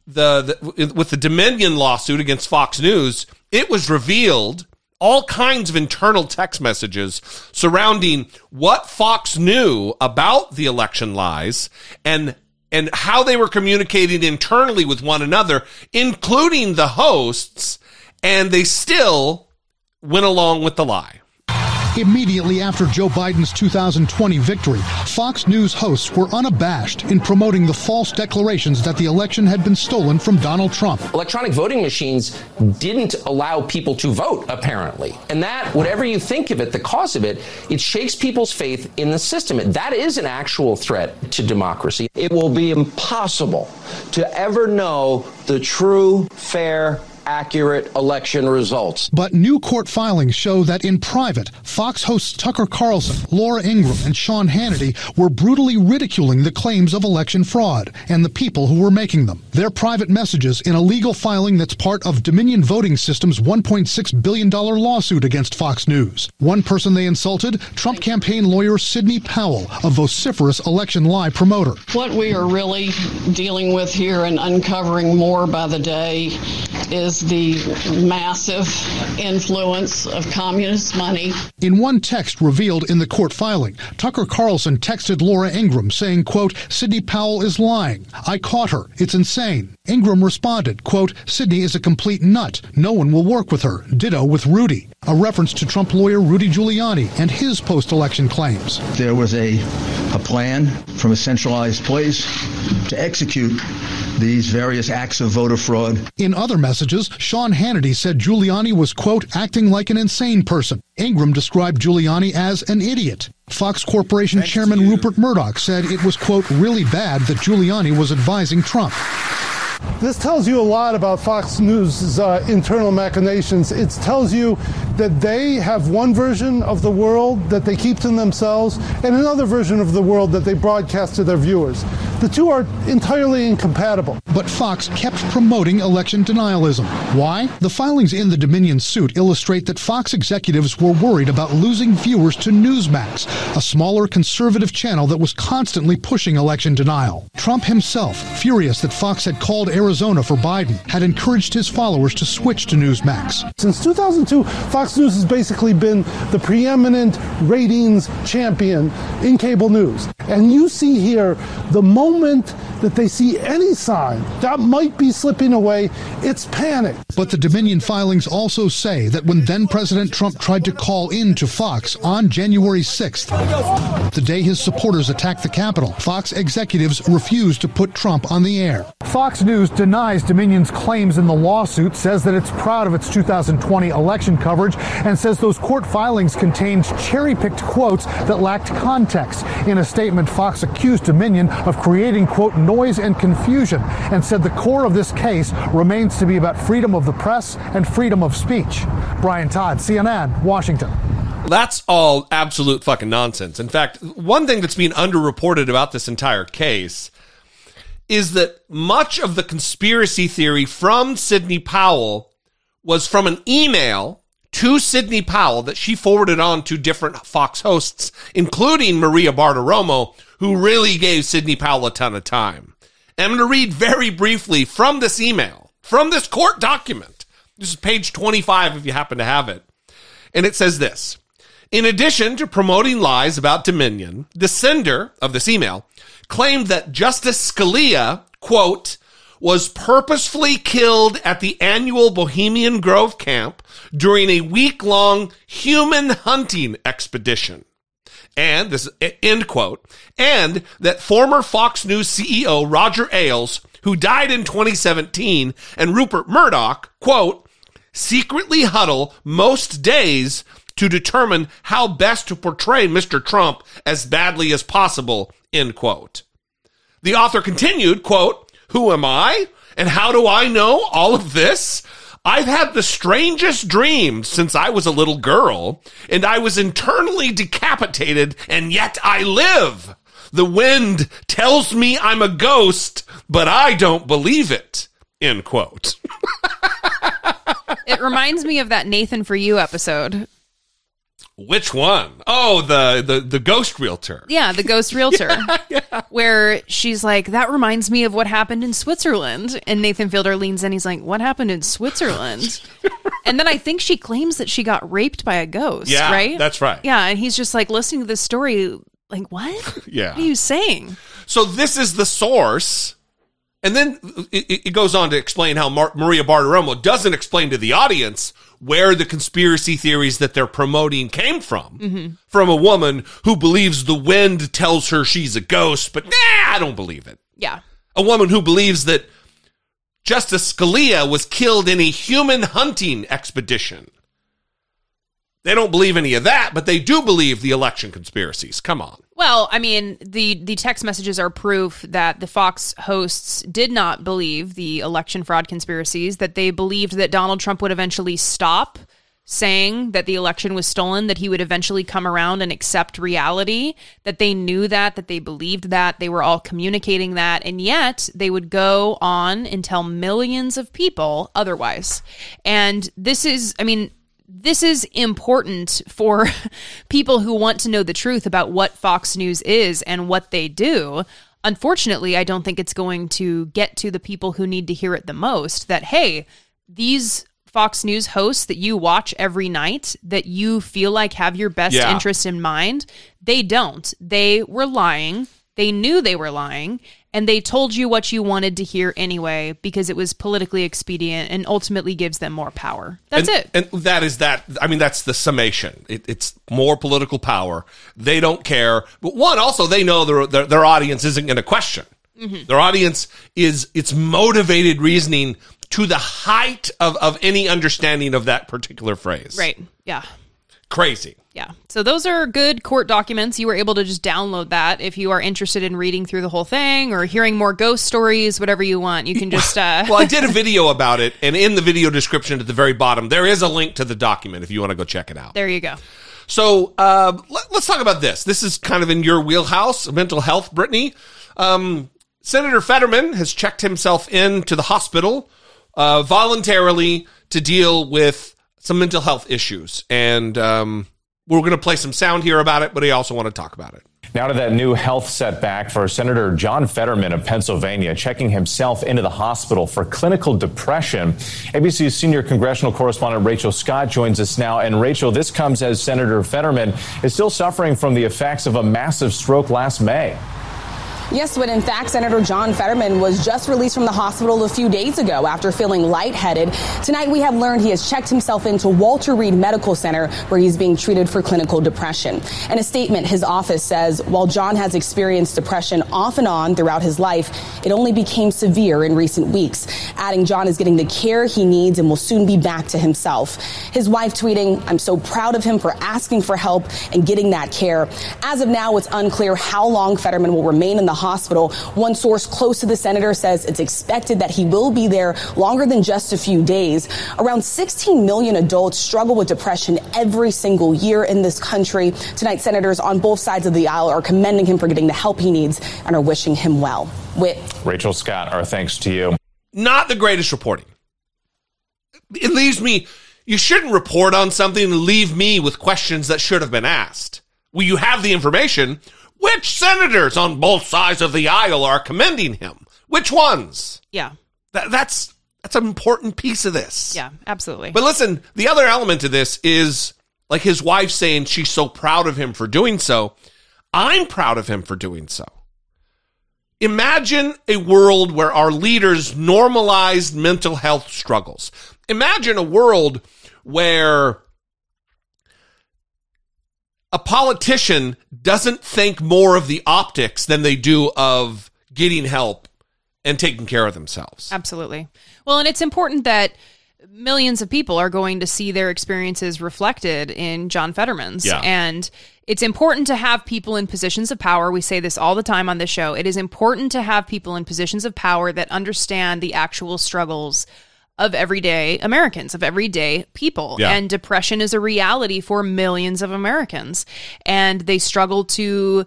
the, the with the Dominion lawsuit against Fox News, it was revealed all kinds of internal text messages surrounding what Fox knew about the election lies and and how they were communicating internally with one another, including the hosts, and they still went along with the lie. Immediately after Joe Biden's 2020 victory, Fox News hosts were unabashed in promoting the false declarations that the election had been stolen from Donald Trump. Electronic voting machines didn't allow people to vote, apparently. And that, whatever you think of it, the cause of it, it shakes people's faith in the system. That is an actual threat to democracy. It will be impossible to ever know the true, fair, accurate election results. But new court filings show that in private, Fox hosts Tucker Carlson, Laura Ingraham, and Sean Hannity were brutally ridiculing the claims of election fraud and the people who were making them. Their private messages in a legal filing that's part of Dominion Voting Systems' $1.6 billion lawsuit against Fox News. One person they insulted, Trump campaign lawyer Sidney Powell, a vociferous election lie promoter. What we are really dealing with here and uncovering more by the day is was the massive influence of communist money. In one text revealed in the court filing, Tucker Carlson texted Laura Ingraham saying, quote, Sidney Powell is lying. I caught her. It's insane. Ingraham responded, quote, Sidney is a complete nut. No one will work with her. Ditto with Rudy. A reference to Trump lawyer Rudy Giuliani and his post-election claims. There was a, a plan from a centralized place to execute these various acts of voter fraud. In other messages, Sean Hannity said Giuliani was, quote, acting like an insane person. Ingraham described Giuliani as an idiot. Fox Corporation Chairman Rupert Murdoch said it was, quote, really bad that Giuliani was advising Trump. This tells you a lot about Fox News' uh, internal machinations. It tells you that they have one version of the world that they keep to themselves and another version of the world that they broadcast to their viewers. The two are entirely incompatible. But Fox kept promoting election denialism. Why? The filings in the Dominion suit illustrate that Fox executives were worried about losing viewers to Newsmax, a smaller conservative channel that was constantly pushing election denial. Trump himself, furious that Fox had called Arizona for Biden, had encouraged his followers to switch to Newsmax. Since 2002, Fox News has basically been the preeminent ratings champion in cable news. And you see here the moment that they see any sign that might be slipping away, it's panic. But the Dominion filings also say that when then President Trump tried to call in to Fox on January 6th, the day his supporters attacked the Capitol, Fox executives refused to put Trump on the air. Fox News denies Dominion's claims in the lawsuit, says that it's proud of its 2020 election coverage, and says those court filings contained cherry picked quotes that lacked context. In a statement, Fox accused Dominion of creating, quote, noise and confusion, and said the core of this case remains to be about freedom of the press and freedom of speech. Brian Todd, CNN, Washington. That's all absolute fucking nonsense. In fact, one thing that's being underreported about this entire case is that much of the conspiracy theory from Sidney Powell was from an email to Sidney Powell that she forwarded on to different Fox hosts, including Maria Bartiromo, who really gave Sidney Powell a ton of time. And I'm going to read very briefly from this email, from this court document. This is page 25 if you happen to have it. And it says this. In addition to promoting lies about Dominion, the sender of this email claimed that Justice Scalia, quote, was purposefully killed at the annual Bohemian Grove camp during a week long human hunting expedition. And this end quote, and that former Fox News CEO Roger Ailes, who died in 2017, and Rupert Murdoch, quote, secretly huddle most days to determine how best to portray Mr. Trump as badly as possible, end quote. The author continued, quote, who am I? And how do I know all of this? I've had the strangest dreams since I was a little girl, and I was internally decapitated, and yet I live. The wind tells me I'm a ghost, but I don't believe it. End quote. (laughs) It reminds me of that Nathan for You episode. Which one? Oh, the the the ghost realtor. Yeah, the ghost realtor. (laughs) Where she's like, that reminds me of what happened in Switzerland. And Nathan Fielder leans in, he's like, what happened in Switzerland? (laughs) and then I think she claims that she got raped by a ghost, Yeah, right? that's right. Yeah, and he's just like listening to this story, like, what? (laughs) Yeah. What are you saying? So this is the source. And then it, it goes on to explain how Mar- Maria Bartiromo doesn't explain to the audience where the conspiracy theories that they're promoting came from. Mhm. From a woman who believes the wind tells her she's a ghost, but nah, I don't believe it. Yeah. A woman who believes that Justice Scalia was killed in a human hunting expedition. They don't believe any of that, but they do believe the election conspiracies. Come on. Well, I mean, the the text messages are proof that the Fox hosts did not believe the election fraud conspiracies, that they believed that Donald Trump would eventually stop saying that the election was stolen, that he would eventually come around and accept reality, that they knew that, that they believed that, they were all communicating that, and yet they would go on and tell millions of people otherwise. And this is, I mean, this is important for (laughs) people who want to know the truth about what Fox News is and what they do. Unfortunately, I don't think it's going to get to the people who need to hear it the most that, hey, these Fox News hosts that you watch every night that you feel like have your best Yeah. interest in mind, they don't. They were lying. They knew they were lying and they told you what you wanted to hear anyway because it was politically expedient and ultimately gives them more power. That's and, it. And that is that. I mean, that's the summation. It, it's more political power. They don't care. But one, also, they know their their, their audience isn't going to question. Mhm. Their audience is it's motivated reasoning to the height of of any understanding of that particular phrase. Right. Yeah. Crazy. Yeah. So those are good court documents. You were able to just download that if you are interested in reading through the whole thing or hearing more ghost stories, whatever you want. You can just uh well, I did a (laughs) video about it, and in the video description at the very bottom, there is a link to the document if you want to go check it out. There you go. So uh, let, us talk about this. This is kind of in your wheelhouse, mental health, Brittany. Um, Senator Fetterman has checked himself into the hospital uh, voluntarily to deal with some mental health issues, and um, we're going to play some sound here about it. But I also want to talk about it. Now to that new health setback for Senator John Fetterman of Pennsylvania, checking himself into the hospital for clinical depression. ABC's senior congressional correspondent Rachel Scott joins us now. And Rachel, this comes as Senator Fetterman is still suffering from the effects of a massive stroke last May. Yes, but in fact, Senator John Fetterman was just released from the hospital a few days ago after feeling lightheaded. Tonight, we have learned he has checked himself into Walter Reed Medical Center, where he's being treated for clinical depression. In a statement, his office says while John has experienced depression off and on throughout his life, it only became severe in recent weeks. Adding, John is getting the care he needs and will soon be back to himself. His wife tweeting, I'm so proud of him for asking for help and getting that care. As of now, it's unclear how long Fetterman will remain in the hospital. One source close to the senator says it's expected that he will be there longer than just a few days. Around 16 million adults struggle with depression every single year in this country. Tonight, senators on both sides of the aisle are commending him for getting the help he needs and are wishing him well. Whit. Rachel Scott, our thanks to you. Not the greatest reporting. It leaves me. You shouldn't report on something and leave me with questions that should have been asked. Well, you have the information. Which senators on both sides of the aisle are commending him? Which ones? Yeah. That, that's that's an important piece of this. Yeah, absolutely. But listen, the other element to this is like his wife saying she's so proud of him for doing so. I'm proud of him for doing so. Imagine a world where our leaders normalized mental health struggles. Imagine a world where a politician doesn't think more of the optics than they do of getting help and taking care of themselves. Absolutely. Well, and it's important that millions of people are going to see their experiences reflected in John Fetterman's. Yeah. And it's important to have people in positions of power. We say this all the time on this show. It is important to have people in positions of power that understand the actual struggles of everyday Americans, of everyday people. Yeah. And depression is a reality for millions of Americans. And they struggle to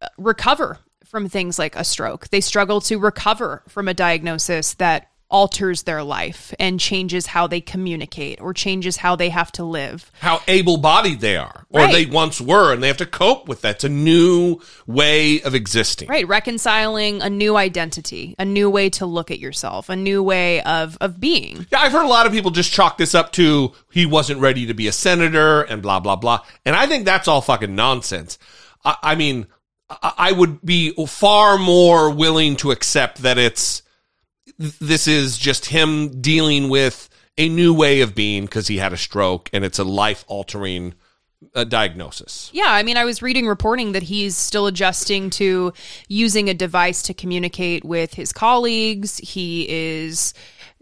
uh, recover from things like a stroke. They struggle to recover from a diagnosis that alters their life and changes how they communicate or changes how they have to live. how able-bodied they are or Right. they once were and they have to cope with that it's a new way of existing Right, reconciling a new identity, a new way to look at yourself, a new way of of being. yeah i've heard a lot of people just chalk this up to he wasn't ready to be a senator and blah blah blah and i think that's all fucking nonsense i, I mean I, I would be far more willing to accept that it's this is just him dealing with a new way of being because he had a stroke and it's a life altering uh, diagnosis Yeah, I mean, I was reading reporting that he's still adjusting to using a device to communicate with his colleagues. He is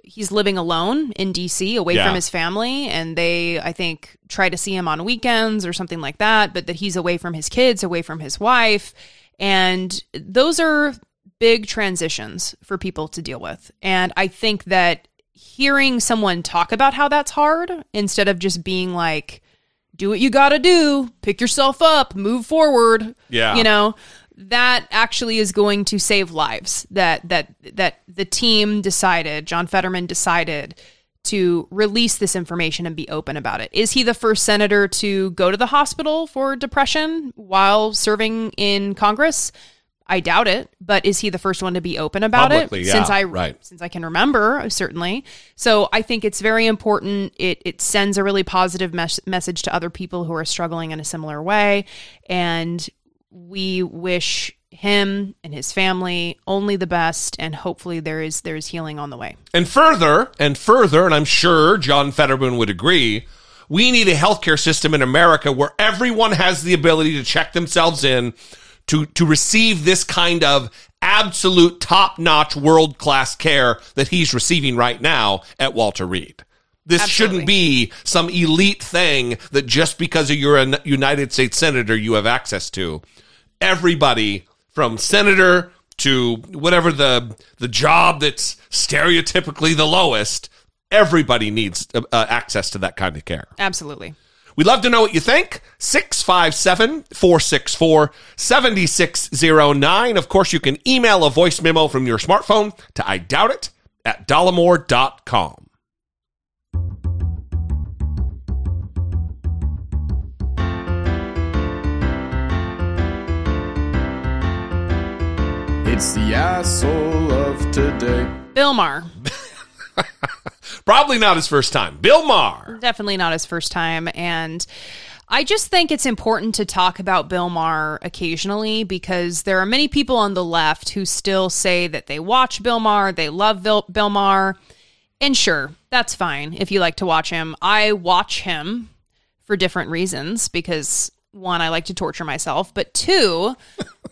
he's living alone in DC, away Yeah. from his family, and they I think try to see him on weekends or something like that, but that he's away from his kids, away from his wife, and those are big transitions for people to deal with. And I think that hearing someone talk about how that's hard instead of just being like do what you got to do, pick yourself up, move forward. Yeah. You know, that actually is going to save lives. That that that the team decided, John Fetterman decided to release this information and be open about it. Is he the first senator to go to the hospital for depression while serving in Congress? I doubt it, but is he the first one to be open about Publicly, it? yeah, since I right. since I can remember, certainly. So I think it's very important. It it sends a really positive mes- message to other people who are struggling in a similar way, and we wish him and his family only the best, and hopefully there is there is healing on the way. And further, and further, and I'm sure John Fetterman would agree, we need a healthcare system in America where everyone has the ability to check themselves in to, to receive this kind of absolute top notch world class care that he's receiving right now at Walter Reed. This shouldn't be some elite thing that just because you're a United States Senator you have access to. Everybody from senator to whatever the the job that's stereotypically the lowest, everybody needs uh, uh, access to that kind of care. Absolutely. We'd love to know what you think. 657 464 7609. Of course, you can email a voice memo from your smartphone to I doubt it at dollemore.com. It's the asshole of today. Bill Maher. (laughs) Probably not his first time. Bill Maher. Definitely not his first time. And I just think it's important to talk about Bill Maher occasionally because there are many people on the left who still say that they watch Bill Maher, they love Bill, Bill Maher. And sure, that's fine if you like to watch him. I watch him for different reasons because one, I like to torture myself, but two,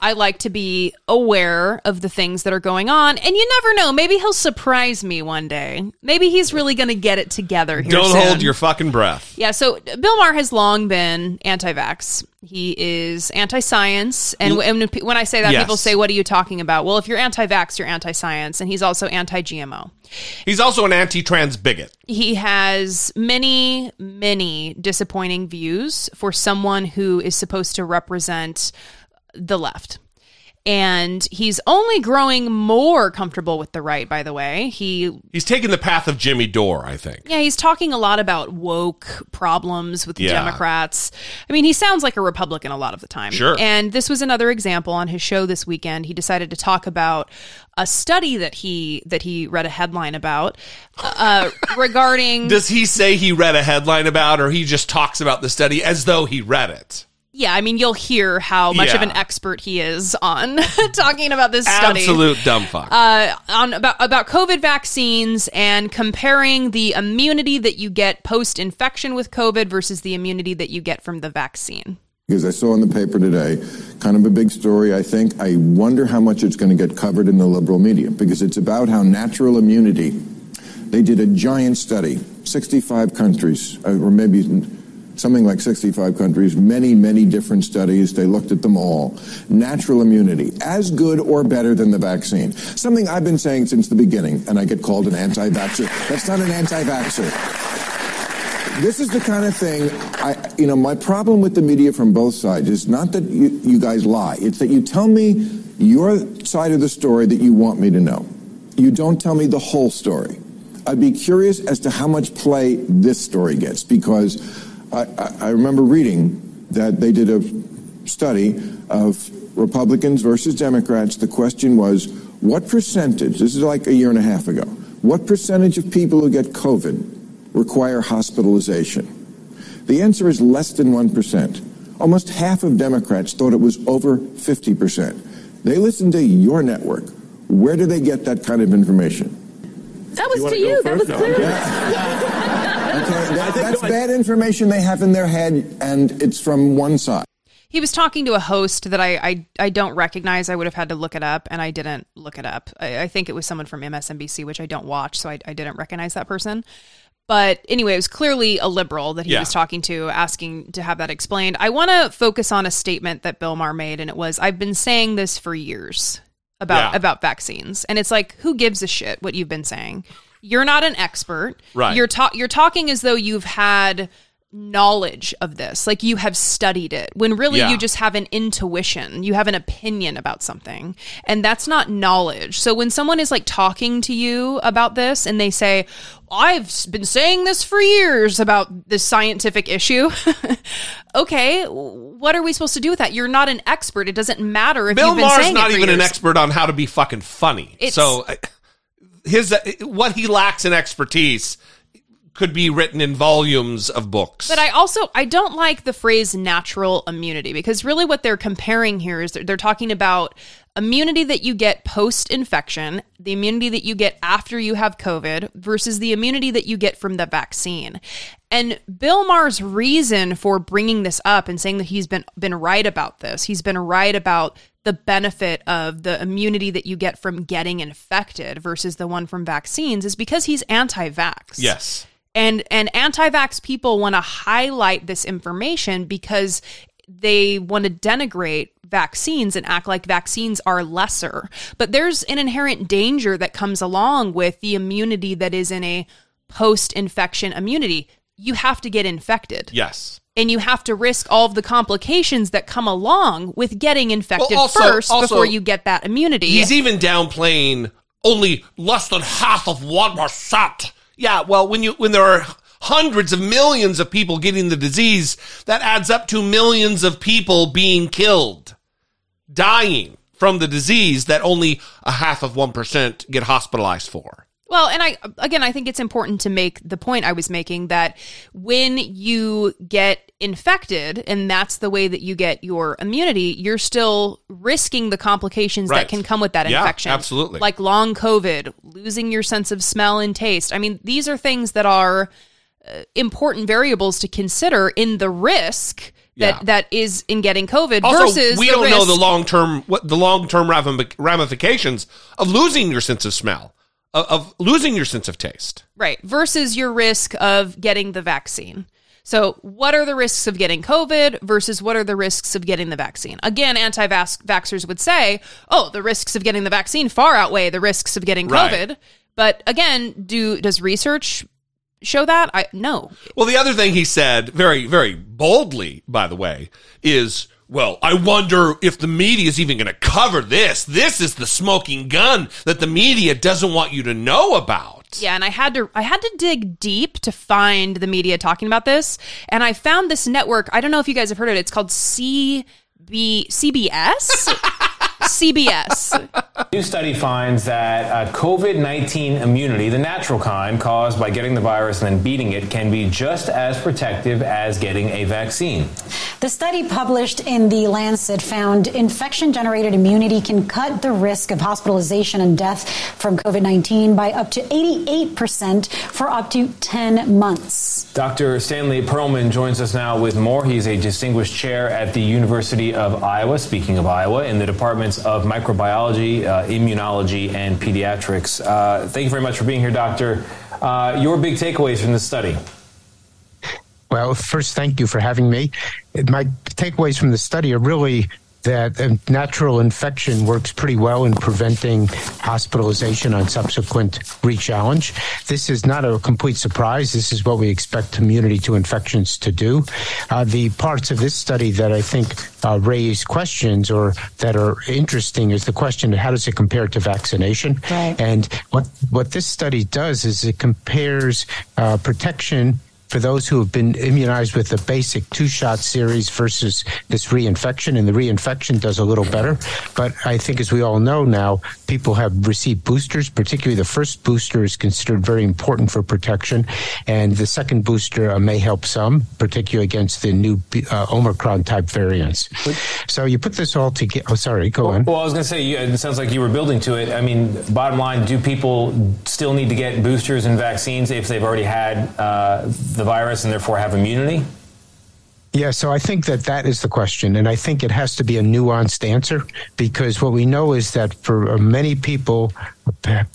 I like to be aware of the things that are going on. And you never know, maybe he'll surprise me one day. Maybe he's really going to get it together here Don't soon. hold your fucking breath. Yeah, so Bill Maher has long been anti-vax. He is anti-science, and, and when I say that, Yes. people say, "What are you talking about?" Well, if you're anti-vax, you're anti-science, and he's also anti-GMO. He's also an anti trans bigot. He has many, many disappointing views for someone who is supposed to represent the left. And he's only growing more comfortable with the right, by the way. He He's taken the path of Jimmy Dore, I think. yeah, he's talking a lot about woke problems with the Yeah. Democrats. I mean, he sounds like a Republican a lot of the time. Sure. And this was another example on his show this weekend. He decided to talk about a study that he that he read a headline about uh, (laughs) regarding Does he say he read a headline about, or he just talks about the study as though he read it? Yeah, I mean, you'll hear how much of an expert he is on (laughs) talking about this study. Absolute dumb fuck. Uh, on about about COVID vaccines and comparing the immunity that you get post infection with COVID versus the immunity that you get from the vaccine. Because I saw in the paper today, kind of a big story, I think. I wonder how much it's going to get covered in the liberal media because it's about how natural immunity. They did a giant study, 65 countries, uh, or maybe something like 65 countries, many, many different studies. They looked at them all. Natural immunity, as good or better than the vaccine. Something I've been saying since the beginning, and I get called an anti vaxxer. That's not an anti vaxxer this is the kind of thing I, you know, my problem with the media from both sides is not that you, you guys lie. It's that you tell me your side of the story that you want me to know. You don't tell me the whole story. I'd be curious as to how much play this story gets because I, I, I remember reading that they did a study of Republicans versus Democrats. The question was, what percentage, this is like a year and a half ago, what percentage of people who get COVID require hospitalization? The answer is less than 1%. Almost half of Democrats thought it was over 50%. They listen to your network. Where do they get that kind of information? That was to you. That was clearly. Okay, that, (laughs) that's bad information they have in their head, and it's from one side. He was talking to a host that I, I I don't recognize. I would have had to look it up, and I didn't look it up. I, I think it was someone from MSNBC, which I don't watch, so I, I didn't recognize that person. But anyway, it was clearly a liberal that he Yeah. was talking to, asking to have that explained. I want to focus on a statement that Bill Maher made, and it was, "I've been saying this for years about Yeah. about vaccines," and it's like, who gives a shit what you've been saying? You're not an expert. Right. You're ta- you're talking as though you've had knowledge of this like you have studied it when really Yeah. you just have an intuition you have an opinion about something and that's not knowledge so when someone is like talking to you about this and they say i've been saying this for years about this scientific issue (laughs) okay, what are we supposed to do with that? You're not an expert. It doesn't matter if Bill you've been Maher's saying not even an expert on how to be fucking funny. It's- so uh, his what he lacks in expertise could be written in volumes of books. But I also I don't like the phrase natural immunity because really what they're comparing here is they're, they're talking about immunity that you get post infection, the immunity that you get after you have COVID versus the immunity that you get from the vaccine. And Bill Maher's reason for bringing this up and saying that he's been been right about this, he's been right about the benefit of the immunity that you get from getting infected versus the one from vaccines is because he's anti-vax. yes. And and anti-vax people want to highlight this information because they want to denigrate vaccines and act like vaccines are lesser. But there's an inherent danger that comes along with the immunity that is in a post-infection immunity. You have to get infected. Yes. And you have to risk all of the complications that come along with getting infected Well, also- first also- before you get that immunity. He's even downplaying only less than half of one percent. Yeah, well, when you when there are hundreds of millions of people getting the disease, that adds up to millions of people being killed, dying from the disease that only a half of one percent get hospitalized for. Well, and I again, I think it's important to make the point I was making that when you get infected and that's the way that you get your immunity, you're still risking the complications Right. that can come with that Yeah, infection. absolutely. Like long COVID, losing your sense of smell and taste. I mean, these are things that are Uh, important variables to consider in the risk that Yeah. that is in getting COVID Also, versus we don't know the long term what the long term ramifications of losing your sense of smell, of, of losing your sense of taste. Right. Versus your risk of getting the vaccine. So, what are the risks of getting COVID versus what are the risks of getting the vaccine? Again, anti vaxxers would say, oh, the risks of getting the vaccine far outweigh the risks of getting Right. COVID. But again, do does research show that? I no. Well, the other thing he said, very, very boldly, by the way, is, well, I wonder if the media is even going to cover this. This is the smoking gun that the media doesn't want you to know about. Yeah, and I had to I had to dig deep to find the media talking about this, and I found this network. I don't know if you guys have heard of it. It's called CB CBS. (laughs) CBS. New study finds that uh, COVID 19 immunity, the natural kind caused by getting the virus and then beating it, can be just as protective as getting a vaccine. The study published in The Lancet found infection generated immunity can cut the risk of hospitalization and death from COVID 19 by up to 88% for up to 10 months. Dr. Stanley Perlman joins us now with more. He's a distinguished chair at the University of Iowa, speaking of Iowa, in the departments of microbiology, uh, immunology, and pediatrics. Uh, thank you very much for being here, Doctor. Uh, your big takeaways from this study? Well, first, thank you for having me. My takeaways from the study are really that natural infection works pretty well in preventing hospitalization on subsequent rechallenge. This is not a complete surprise. This is what we expect immunity to infections to do. Uh, the parts of this study that I think uh, raise questions or that are interesting is the question of how does it compare to vaccination? Right. And what what this study does is it compares uh, protection for those who have been immunized with the basic two shot series versus this reinfection, and the reinfection does a little better. But I think, as we all know now, people have received boosters, particularly the first booster is considered very important for protection, and the second booster uh, may help some, particularly against the new uh, Omicron type variants. So you put this all together. Oh, sorry, go on. Well, I was going to say, it sounds like you were building to it. I mean, bottom line, do people still need to get boosters and vaccines if they've already had uh, the virus and therefore have immunity? Yeah, so I think that that is the question, and I think it has to be a nuanced answer because what we know is that for uh, many people,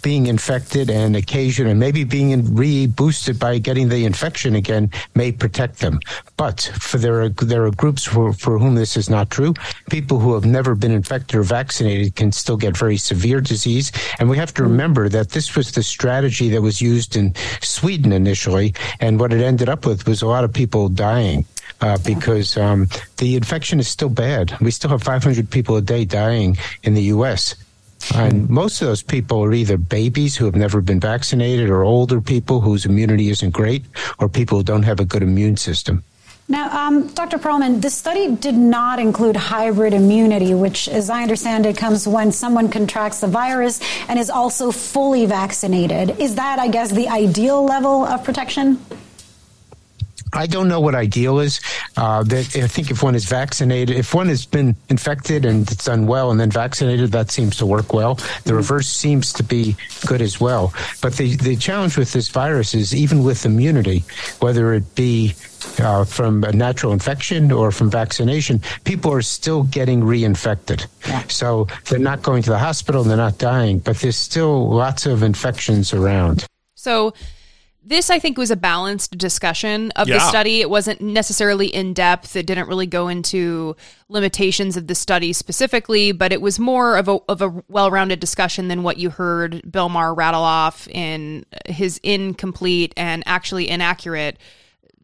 being infected and occasion and maybe being re-boosted by getting the infection again may protect them. But for there are there are groups for, for whom this is not true. People who have never been infected or vaccinated can still get very severe disease, and we have to remember that this was the strategy that was used in Sweden initially, and what it ended up with was a lot of people dying uh, because um, the infection is still bad. We still have 500 people a day dying in the U.S. And most of those people are either babies who have never been vaccinated or older people whose immunity isn't great or people who don't have a good immune system. Now, um, Dr. Perlman, the study did not include hybrid immunity, which, as I understand it, comes when someone contracts the virus and is also fully vaccinated. Is that, I guess, the ideal level of protection? I don't know what ideal is. Uh, that I think if one is vaccinated, if one has been infected and it's done well and then vaccinated, that seems to work well. The reverse seems to be good as well. But the, the challenge with this virus is even with immunity, whether it be uh, from a natural infection or from vaccination, people are still getting reinfected. Yeah. So they're not going to the hospital, and they're not dying, but there's still lots of infections around. So this I think was a balanced discussion of yeah. the study. It wasn't necessarily in depth. It didn't really go into limitations of the study specifically, but it was more of a of a well-rounded discussion than what you heard Bill Maher rattle off in his incomplete and actually inaccurate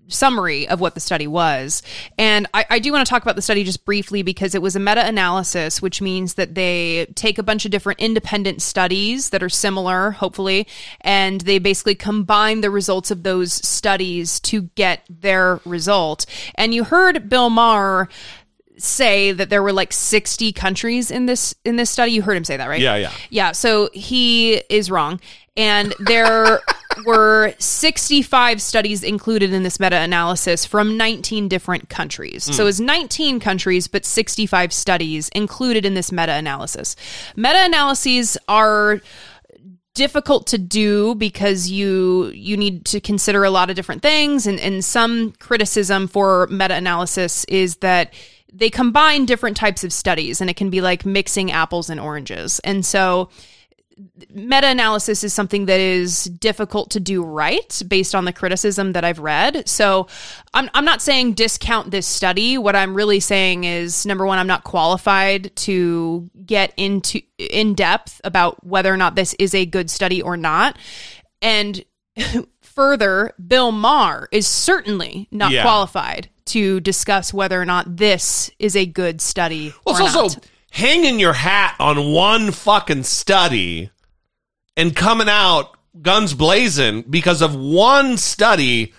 summary of what the study was. And I, I do want to talk about the study just briefly because it was a meta analysis, which means that they take a bunch of different independent studies that are similar, hopefully, and they basically combine the results of those studies to get their result. And you heard Bill Maher say that there were like 60 countries in this in this study you heard him say that right yeah yeah yeah so he is wrong and there (laughs) were 65 studies included in this meta analysis from 19 different countries. Mm. So was 19 countries, but 65 studies included in this meta analysis. Meta analyses are difficult to do because you you need to consider a lot of different things and, and some criticism for meta-analysis is that they combine different types of studies and it can be like mixing apples and oranges and so meta analysis is something that is difficult to do right based on the criticism that I've read. So I'm, I'm not saying discount this study. What I'm really saying is number one, I'm not qualified to get into in depth about whether or not this is a good study or not. And (laughs) further, Bill Maher is certainly not yeah. qualified to discuss whether or not this is a good study. Well, it's also not hanging your hat on one fucking study and coming out guns blazing because of one study.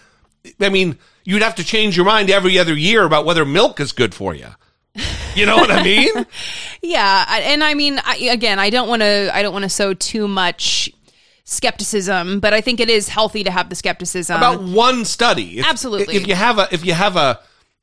I mean, you'd have to change your mind every other year about whether milk is good for you. You know what I mean? (laughs) yeah, and I mean, I, again, I don't want to. I don't want to sow too much skepticism, but I think it is healthy to have the skepticism about one study. If, Absolutely. If you have a, if you have a,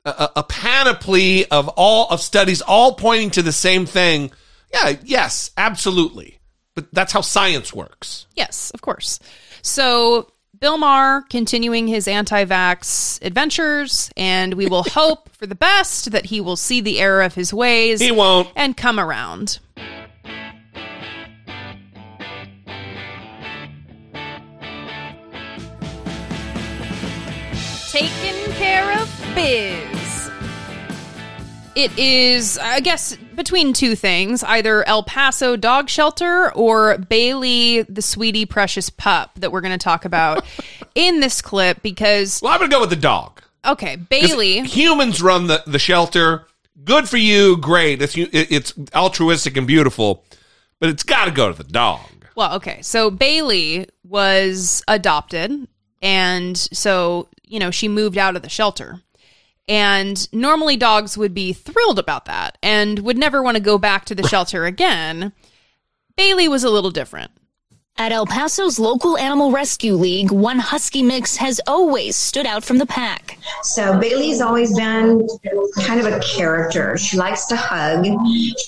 a, a panoply of all of studies all pointing to the same thing, yeah, yes, absolutely. But that's how science works. Yes, of course. So Bill Maher continuing his anti vax adventures, and we will (laughs) hope for the best that he will see the error of his ways. He won't. And come around. Taken care of biz. It is, I guess, between two things either El Paso Dog Shelter or Bailey, the sweetie precious pup that we're going to talk about (laughs) in this clip because. Well, I'm going to go with the dog. Okay, Bailey. Humans run the, the shelter. Good for you. Great. It's, it's altruistic and beautiful, but it's got to go to the dog. Well, okay. So Bailey was adopted. And so, you know, she moved out of the shelter. And normally dogs would be thrilled about that and would never want to go back to the shelter again. Bailey was a little different. At El Paso's local animal rescue league, one husky mix has always stood out from the pack. So Bailey's always been kind of a character. She likes to hug.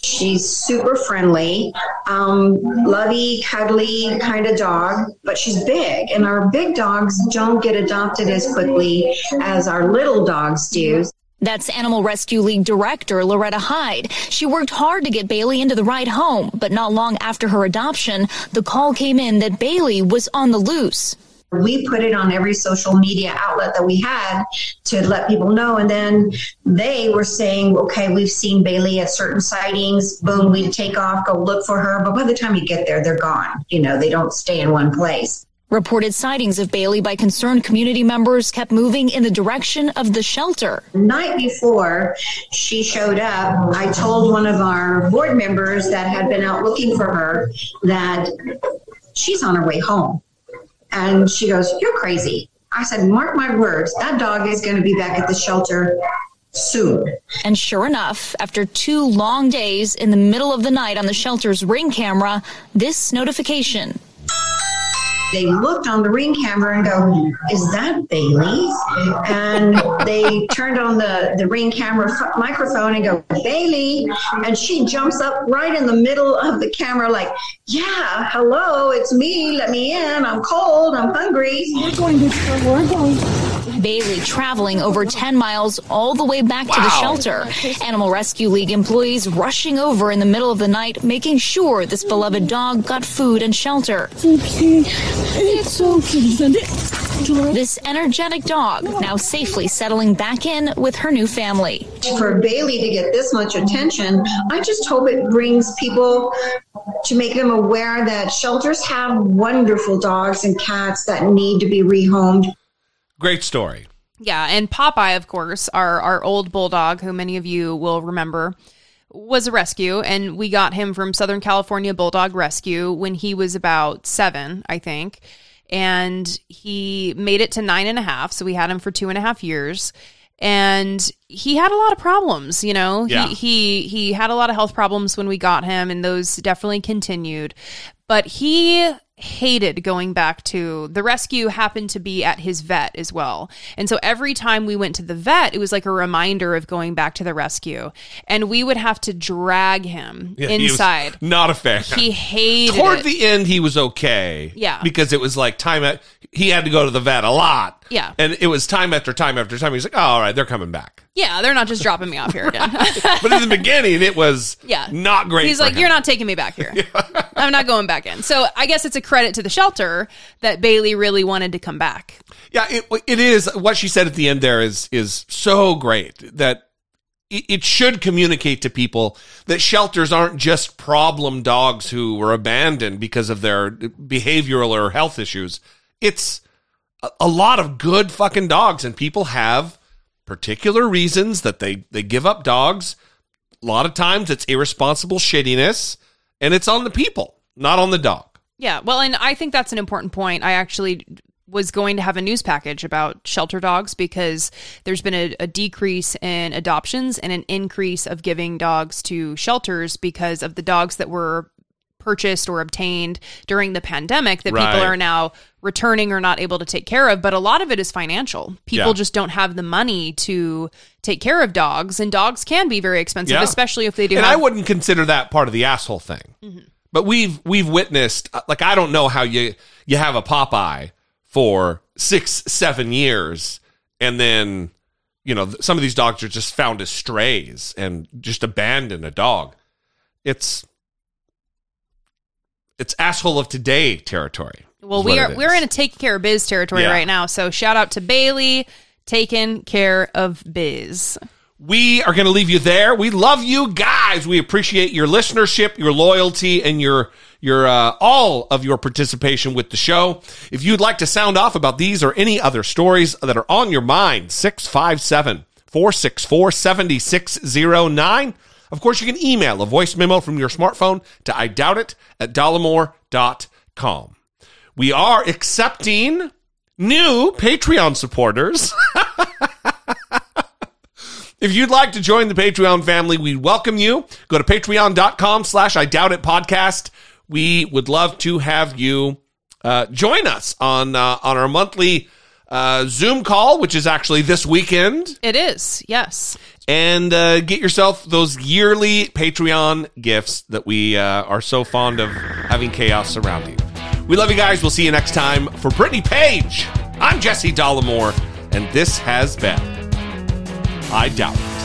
She's super friendly, um, lovey, cuddly kind of dog, but she's big. And our big dogs don't get adopted as quickly as our little dogs do. That's Animal Rescue League director Loretta Hyde. She worked hard to get Bailey into the right home, but not long after her adoption, the call came in that Bailey was on the loose. We put it on every social media outlet that we had to let people know. And then they were saying, okay, we've seen Bailey at certain sightings. Boom, we take off, go look for her. But by the time you get there, they're gone. You know, they don't stay in one place. Reported sightings of Bailey by concerned community members kept moving in the direction of the shelter. Night before she showed up, I told one of our board members that had been out looking for her that she's on her way home. And she goes, You're crazy. I said, mark my words, that dog is going to be back at the shelter soon. And sure enough, after two long days in the middle of the night on the shelter's ring camera, this notification. They looked on the ring camera and go, "Is that Bailey?" And they turned on the the ring camera f- microphone and go, "Bailey!" And she jumps up right in the middle of the camera, like, "Yeah, hello, it's me. Let me in. I'm cold. I'm hungry." We're going to We're going. Bailey traveling over 10 miles all the way back to the shelter. Animal Rescue League employees rushing over in the middle of the night, making sure this beloved dog got food and shelter. It's okay. This energetic dog now safely settling back in with her new family. for Bailey to get this much attention, I just hope it brings people to make them aware that shelters have wonderful dogs and cats that need to be rehomed. Great story. Yeah, and Popeye, of course, our our old bulldog, who many of you will remember, was a rescue, and we got him from Southern California Bulldog Rescue when he was about seven, I think, and he made it to nine and a half. So we had him for two and a half years, and he had a lot of problems. You know, Yeah. he he he had a lot of health problems when we got him, and those definitely continued. But he hated going back to the rescue happened to be at his vet as well. And so every time we went to the vet, it was like a reminder of going back to the rescue. And we would have to drag him Yeah, inside. not a fan. He hated Toward it. the end, he was okay. Yeah. Because it was like time at, he had to go to the vet a lot. Yeah. And it was time after time after time. He's like, oh, all right, they're coming back. yeah, they're not just dropping me off here again. (laughs) But in the beginning, it was (laughs) Yeah. not great. He's like, him. you're not taking me back here. (laughs) I'm not going back in. So I guess it's a credit to the shelter that Bailey really wanted to come back. Yeah, it, it is. What she said at the end there is is so great that it, it should communicate to people that shelters aren't just problem dogs who were abandoned because of their behavioral or health issues. It's a, lot of good fucking dogs, and people have particular reasons that they they give up dogs. A lot of times, it's irresponsible shittiness, and it's on the people, not on the dog. Yeah, well, and I think that's an important point. I actually was going to have a news package about shelter dogs because there's been a, a decrease in adoptions and an increase of giving dogs to shelters because of the dogs that were purchased or obtained during the pandemic that Right. people are now returning or not able to take care of but a lot of it is financial people Yeah. just don't have the money to take care of dogs and dogs can be very expensive Yeah. especially if they do and have I wouldn't consider that part of the asshole thing. But we've we've witnessed uh, like I don't know how you you have a Popeye for six seven years and then you know some of these dogs are just found as strays and just abandon a dog. It's it's asshole of today territory. Well, we are we're in a take care of biz territory Yeah. right now. So shout out to Bailey, taking care of biz. We are going to leave you there. We love you guys. We appreciate your listenership, your loyalty, and your your uh, all of your participation with the show. If you'd like to sound off about these or any other stories that are on your mind, 657 464 7609. Of course, you can email a voice memo from your smartphone to I doubt it at dollemore.com. We are accepting new Patreon supporters. (laughs) If you'd like to join the Patreon family, we welcome you. Go to patreon.com slash I doubt it podcast. We would love to have you uh, join us on uh, on our monthly uh, Zoom call, which is actually this weekend, It is, yes. And uh, get yourself those yearly Patreon gifts that we uh, are so fond of having chaos surrounding. We love you guys. We'll see you next time. For Brittany Page, I'm Jesse Dollemore, and this has been I doubt.